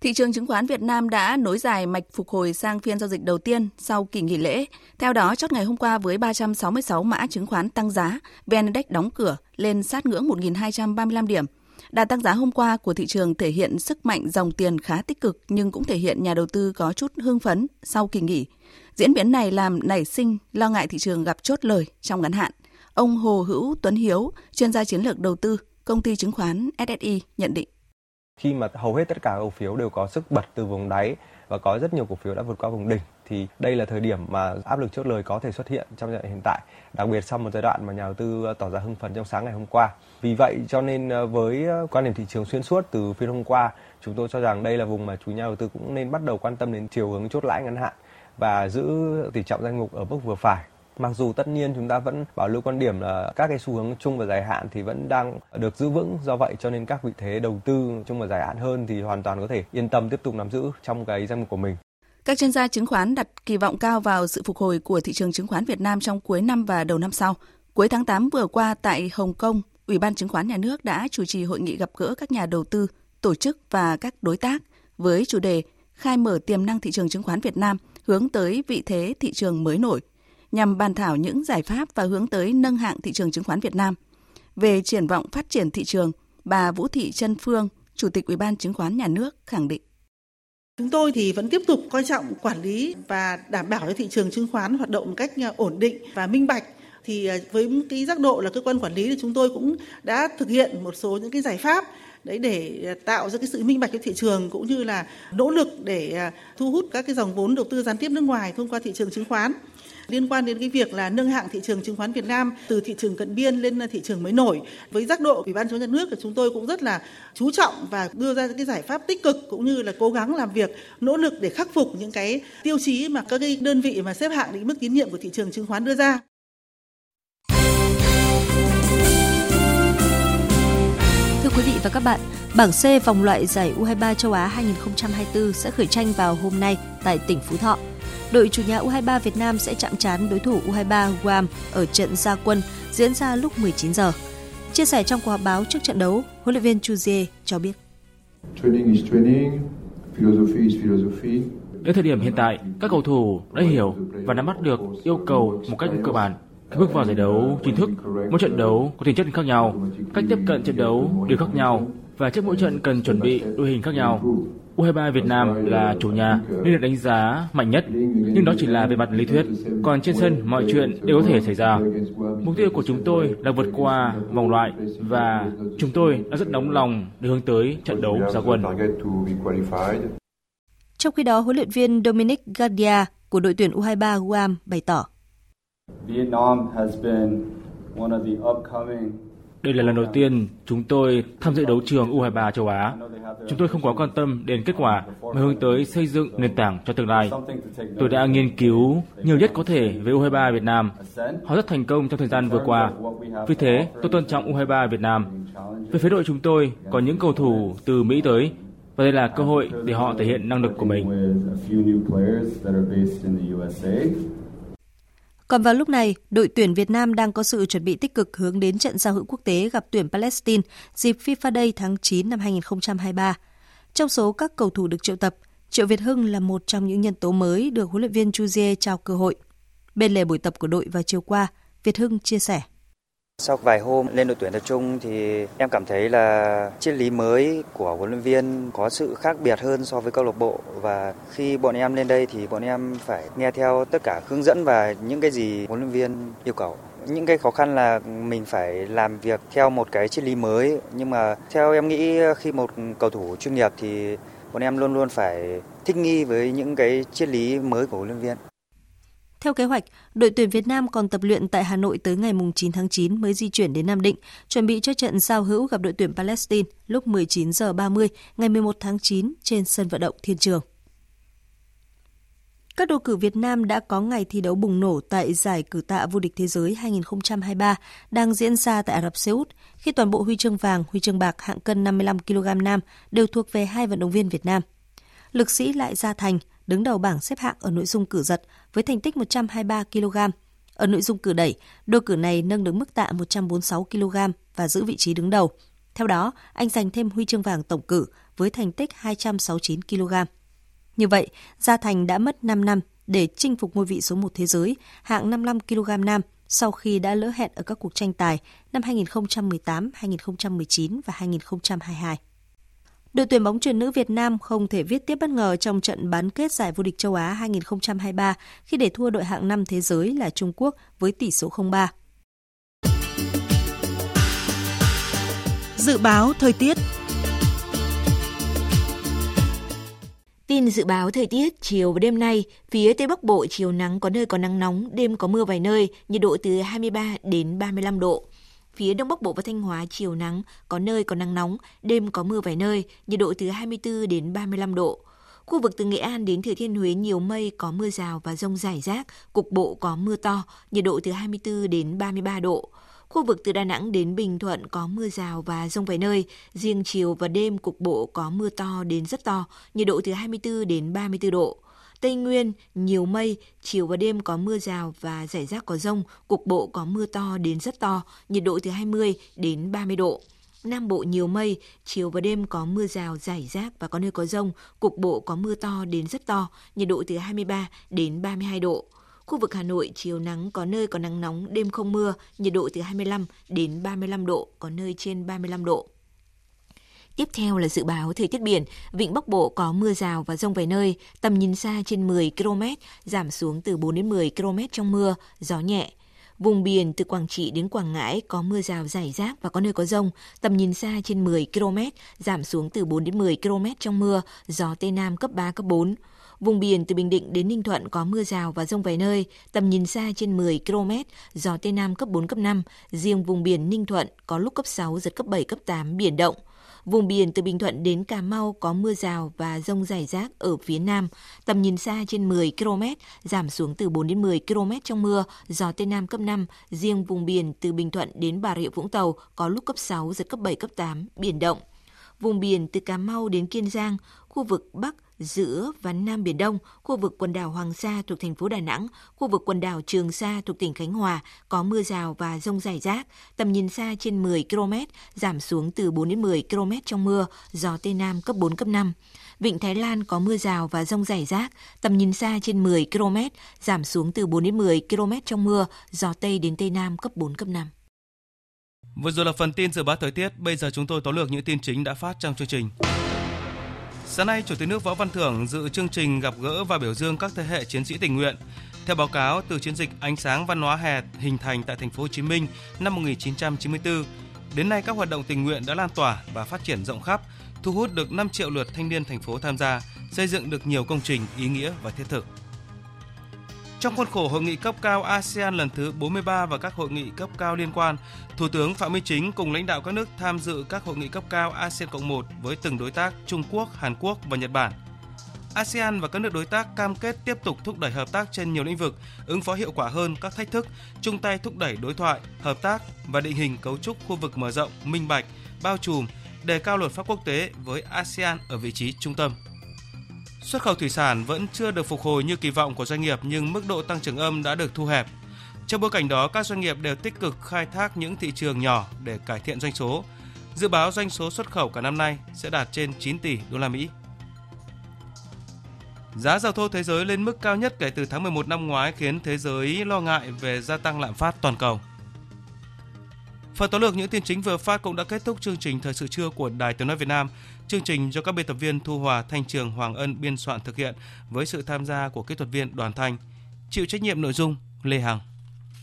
Thị trường chứng khoán Việt Nam đã nối dài mạch phục hồi sang phiên giao dịch đầu tiên sau kỳ nghỉ lễ. Theo đó, chốt ngày hôm qua với 366 mã chứng khoán tăng giá, VN Index đóng cửa lên sát ngưỡng 1.235 điểm. Đà tăng giá hôm qua của thị trường thể hiện sức mạnh dòng tiền khá tích cực nhưng cũng thể hiện nhà đầu tư có chút hưng phấn sau kỳ nghỉ. Diễn biến này làm nảy sinh lo ngại thị trường gặp chốt lời trong ngắn hạn. Ông Hồ Hữu Tuấn Hiếu, chuyên gia chiến lược đầu tư, công ty chứng khoán SSI nhận định khi mà hầu hết tất cả cổ phiếu đều có sức bật từ vùng đáy và có rất nhiều cổ phiếu đã vượt qua vùng đỉnh thì đây là thời điểm mà áp lực chốt lời có thể xuất hiện trong giai đoạn hiện tại, đặc biệt sau một giai đoạn mà nhà đầu tư ờ, tỏ ra hưng phấn trong sáng ngày hôm qua. Vì vậy cho nên ờ, với ờ, quan điểm thị trường xuyên suốt từ phiên hôm qua, chúng tôi cho rằng đây là vùng mà chủ nhà đầu tư cũng nên bắt đầu quan tâm đến chiều hướng chốt lãi ngắn hạn và giữ tỷ trọng danh mục ở mức vừa phải Mặc dù tất nhiên chúng ta vẫn bảo lưu quan điểm là các cái xu hướng chung và dài hạn thì vẫn đang được giữ vững, do vậy cho nên các vị thế đầu tư chung và dài hạn hơn thì hoàn toàn có thể yên tâm tiếp tục nắm giữ trong cái danh mục của mình. Các chuyên gia chứng khoán đặt kỳ vọng cao vào sự phục hồi của thị trường chứng khoán Việt Nam trong cuối năm và đầu năm sau. Cuối tháng 8 vừa qua tại Hồng Kông, Ủy ban Chứng khoán Nhà nước đã chủ trì hội nghị gặp gỡ các nhà đầu tư, tổ chức và các đối tác với chủ đề khai mở tiềm năng thị trường chứng khoán Việt Nam hướng tới vị thế thị trường mới nổi – nhằm bàn thảo những giải pháp và hướng tới nâng hạng thị trường chứng khoán Việt Nam. Về triển vọng phát triển thị trường, bà Vũ Thị Trân Phương, Chủ tịch Ủy ban Chứng khoán Nhà nước khẳng định. Chúng tôi thì vẫn tiếp tục coi trọng quản lý và đảm bảo cho thị trường chứng khoán hoạt động một cách ờ, ổn định và minh bạch. Thì ờ, với cái giác độ là cơ quan quản lý thì chúng tôi cũng đã thực hiện một số những cái giải pháp đấy, để à, tạo ra cái sự minh bạch cho thị trường cũng như là nỗ lực để à, thu hút các cái dòng vốn đầu tư gián tiếp nước ngoài thông qua thị trường chứng khoán liên quan đến cái việc là nâng hạng thị trường chứng khoán Việt Nam từ thị trường cận biên lên à, thị trường mới nổi. Với giác độ Ủy ban chứng khoán nhà nước thì chúng tôi cũng rất là chú trọng và đưa ra cái giải pháp tích cực cũng như là cố gắng làm việc, nỗ lực để khắc phục những cái tiêu chí mà các cái đơn vị mà xếp hạng định mức tín nhiệm của thị trường chứng khoán đưa ra. Thưa quý vị và các bạn, bảng C vòng loại giải U23 châu Á 2024 sẽ khởi tranh vào hôm nay tại tỉnh Phú Thọ đội chủ nhà U23 Việt Nam sẽ chạm trán đối thủ U23 Guam ở trận gia quân diễn ra lúc 19 giờ. Chia sẻ trong cuộc họp báo trước trận đấu, huấn luyện viên Chu Jie cho biết. Đến thời điểm hiện tại, các cầu thủ đã hiểu và nắm bắt được yêu cầu một cách cơ bản. Khi bước vào giải đấu chính thức, mỗi trận đấu có tính chất khác nhau, cách tiếp cận trận đấu đều khác nhau và trước mỗi trận cần chuẩn bị đội hình khác nhau. U23 Việt Nam là chủ nhà nên được đánh giá mạnh nhất, nhưng đó chỉ là về mặt lý thuyết. Còn trên sân, mọi chuyện đều có thể xảy ra. Mục tiêu của chúng tôi là vượt qua vòng loại và chúng tôi đã rất nóng lòng để hướng tới trận đấu ra quân. Trong khi đó, huấn luyện viên Dominic Gardia của đội tuyển U23 Guam bày tỏ đây là lần đầu tiên chúng tôi tham dự đấu trường U23 châu Á. Chúng tôi không quá quan tâm đến kết quả mà hướng tới xây dựng nền tảng cho tương lai. Tôi đã nghiên cứu nhiều nhất có thể về U23 Việt Nam. Họ rất thành công trong thời gian vừa qua. Vì thế, tôi tôn trọng U23 Việt Nam. Về phía đội chúng tôi, có những cầu thủ từ Mỹ tới và đây là cơ hội để họ thể hiện năng lực của mình. Còn vào lúc này, đội tuyển Việt Nam đang có sự chuẩn bị tích cực hướng đến trận giao hữu quốc tế gặp tuyển Palestine dịp FIFA Day tháng 9 năm 2023. Trong số các cầu thủ được triệu tập, Triệu Việt Hưng là một trong những nhân tố mới được huấn luyện viên Chu Dê trao cơ hội. Bên lề buổi tập của đội vào chiều qua, Việt Hưng chia sẻ. Sau vài hôm lên đội tuyển tập trung thì em cảm thấy là triết lý mới của huấn luyện viên có sự khác biệt hơn so với câu lạc bộ và khi bọn em lên đây thì bọn em phải nghe theo tất cả hướng dẫn và những cái gì huấn luyện viên yêu cầu. Những cái khó khăn là mình phải làm việc theo một cái triết lý mới nhưng mà theo em nghĩ, khi một cầu thủ chuyên nghiệp thì bọn em luôn luôn phải thích nghi với những cái triết lý mới của huấn luyện viên. Theo kế hoạch, đội tuyển Việt Nam còn tập luyện tại Hà Nội tới ngày 9 tháng 9 mới di chuyển đến Nam Định, chuẩn bị cho trận giao hữu gặp đội tuyển Palestine lúc 19 giờ 30 ngày 11 tháng 9 trên sân vận động Thiên Trường. Các đội cử Việt Nam đã có ngày thi đấu bùng nổ tại giải cử tạ vô địch thế giới 2023 đang diễn ra tại Ả Rập Xê Út, khi toàn bộ huy chương vàng, huy chương bạc hạng cân 55 kg nam đều thuộc về hai vận động viên Việt Nam. Lực sĩ Lại Gia Thành đứng đầu bảng xếp hạng ở nội dung cử giật với thành tích 123 kg. Ở nội dung cử đẩy, đôi cử này nâng được mức tạ 146 kg và giữ vị trí đứng đầu. Theo đó, anh giành thêm huy chương vàng tổng cử với thành tích 269 kg. Như vậy, Gia Thành đã mất 5 năm để chinh phục ngôi vị số 1 thế giới hạng 55 kg nam sau khi đã lỡ hẹn ở các cuộc tranh tài năm 2018, 2019 và 2022. Đội tuyển bóng chuyền nữ Việt Nam không thể viết tiếp bất ngờ trong trận bán kết giải vô địch châu Á 2023 khi để thua đội hạng 5 thế giới là Trung Quốc với tỷ số 0-3. Dự báo thời tiết Tin dự báo thời tiết chiều và đêm nay, phía Tây Bắc Bộ chiều nắng có nơi có nắng nóng, đêm có mưa vài nơi, nhiệt độ từ 23 đến 35 độ. Phía Đông Bắc Bộ và Thanh Hóa chiều nắng, có nơi có nắng nóng, đêm có mưa vài nơi, nhiệt độ từ 24 đến 35 độ. Khu vực từ Nghệ An đến Thừa Thiên Huế nhiều mây, có mưa rào và rông rải rác, cục bộ có mưa to, nhiệt độ từ 24 đến 33 độ. Khu vực từ Đà Nẵng đến Bình Thuận có mưa rào và rông vài nơi, riêng chiều và đêm cục bộ có mưa to đến rất to, nhiệt độ từ 24 đến 34 độ. Tây Nguyên, nhiều mây, chiều và đêm có mưa rào và rải rác có rông, cục bộ có mưa to đến rất to, nhiệt độ từ 20 đến 30 độ. Nam Bộ nhiều mây, chiều và đêm có mưa rào rải rác và có nơi có rông, cục bộ có mưa to đến rất to, nhiệt độ từ 23 đến 32 độ. Khu vực Hà Nội chiều nắng có nơi có nắng nóng, đêm không mưa, nhiệt độ từ 25 đến 35 độ, có nơi trên 35 độ. Tiếp theo là dự báo thời tiết biển, vịnh Bắc Bộ có mưa rào và rông vài nơi, tầm nhìn xa trên 10 km, giảm xuống từ 4 đến 10 km trong mưa, gió nhẹ. Vùng biển từ Quảng Trị đến Quảng Ngãi có mưa rào rải rác và có nơi có rông, tầm nhìn xa trên 10 km, giảm xuống từ 4 đến 10 km trong mưa, gió Tây Nam cấp 3, cấp 4. Vùng biển từ Bình Định đến Ninh Thuận có mưa rào và rông vài nơi, tầm nhìn xa trên 10 km, gió Tây Nam cấp 4, cấp 5. Riêng vùng biển Ninh Thuận có lúc cấp 6, giật cấp 7, cấp 8, biển động. Vùng biển từ Bình Thuận đến Cà Mau có mưa rào và rông rải rác ở phía Nam, tầm nhìn xa trên 10 km, giảm xuống từ 4 đến 10 km trong mưa, gió Tây Nam cấp 5. Riêng vùng biển từ Bình Thuận đến Bà Rịa Vũng Tàu có lúc cấp 6, giật cấp 7, cấp 8, biển động. Vùng biển từ Cà Mau đến Kiên Giang, khu vực Bắc, giữa và Nam Biển Đông, khu vực quần đảo Hoàng Sa thuộc thành phố Đà Nẵng, khu vực quần đảo Trường Sa thuộc tỉnh Khánh Hòa có mưa rào và rông rải rác, tầm nhìn xa trên 10 km, giảm xuống từ 4 đến 10 km trong mưa, gió Tây Nam cấp 4, cấp 5. Vịnh Thái Lan có mưa rào và rông rải rác, tầm nhìn xa trên 10 km, giảm xuống từ 4 đến 10 km trong mưa, gió Tây đến Tây Nam cấp 4, cấp 5. Vừa rồi là phần tin dự báo thời tiết, bây giờ chúng tôi tóm lược những tin chính đã phát trong chương trình. Sáng nay, Chủ tịch nước Võ Văn Thưởng dự chương trình gặp gỡ và biểu dương các thế hệ chiến sĩ tình nguyện. Theo báo cáo từ chiến dịch Ánh sáng văn hóa hè hình thành tại thành phố Hồ Chí Minh năm 1994, đến nay các hoạt động tình nguyện đã lan tỏa và phát triển rộng khắp, thu hút được 5 triệu lượt thanh niên thành phố tham gia, xây dựng được nhiều công trình ý nghĩa và thiết thực. Trong khuôn khổ hội nghị cấp cao ASEAN lần thứ 43 và các hội nghị cấp cao liên quan, Thủ tướng Phạm Minh Chính cùng lãnh đạo các nước tham dự các hội nghị cấp cao ASEAN Cộng 1 với từng đối tác Trung Quốc, Hàn Quốc và Nhật Bản. ASEAN và các nước đối tác cam kết tiếp tục thúc đẩy hợp tác trên nhiều lĩnh vực, ứng phó hiệu quả hơn các thách thức, chung tay thúc đẩy đối thoại, hợp tác và định hình cấu trúc khu vực mở rộng, minh bạch, bao trùm, đề cao luật pháp quốc tế với ASEAN ở vị trí trung tâm. Xuất khẩu thủy sản vẫn chưa được phục hồi như kỳ vọng của doanh nghiệp nhưng mức độ tăng trưởng âm đã được thu hẹp. Trong bối cảnh đó, các doanh nghiệp đều tích cực khai thác những thị trường nhỏ để cải thiện doanh số. Dự báo doanh số xuất khẩu cả năm nay sẽ đạt trên 9 tỷ đô la Mỹ. Giá dầu thô thế giới lên mức cao nhất kể từ tháng 11 năm ngoái khiến thế giới lo ngại về gia tăng lạm phát toàn cầu. Phần tóm lược những tin chính vừa phát cũng đã kết thúc chương trình thời sự trưa của Đài Tiếng nói Việt Nam. Chương trình do các biên tập viên Thu Hòa, Thanh Trường, Hoàng Ân biên soạn thực hiện với sự tham gia của kỹ thuật viên Đoàn Thanh. Chịu trách nhiệm nội dung Lê Hằng.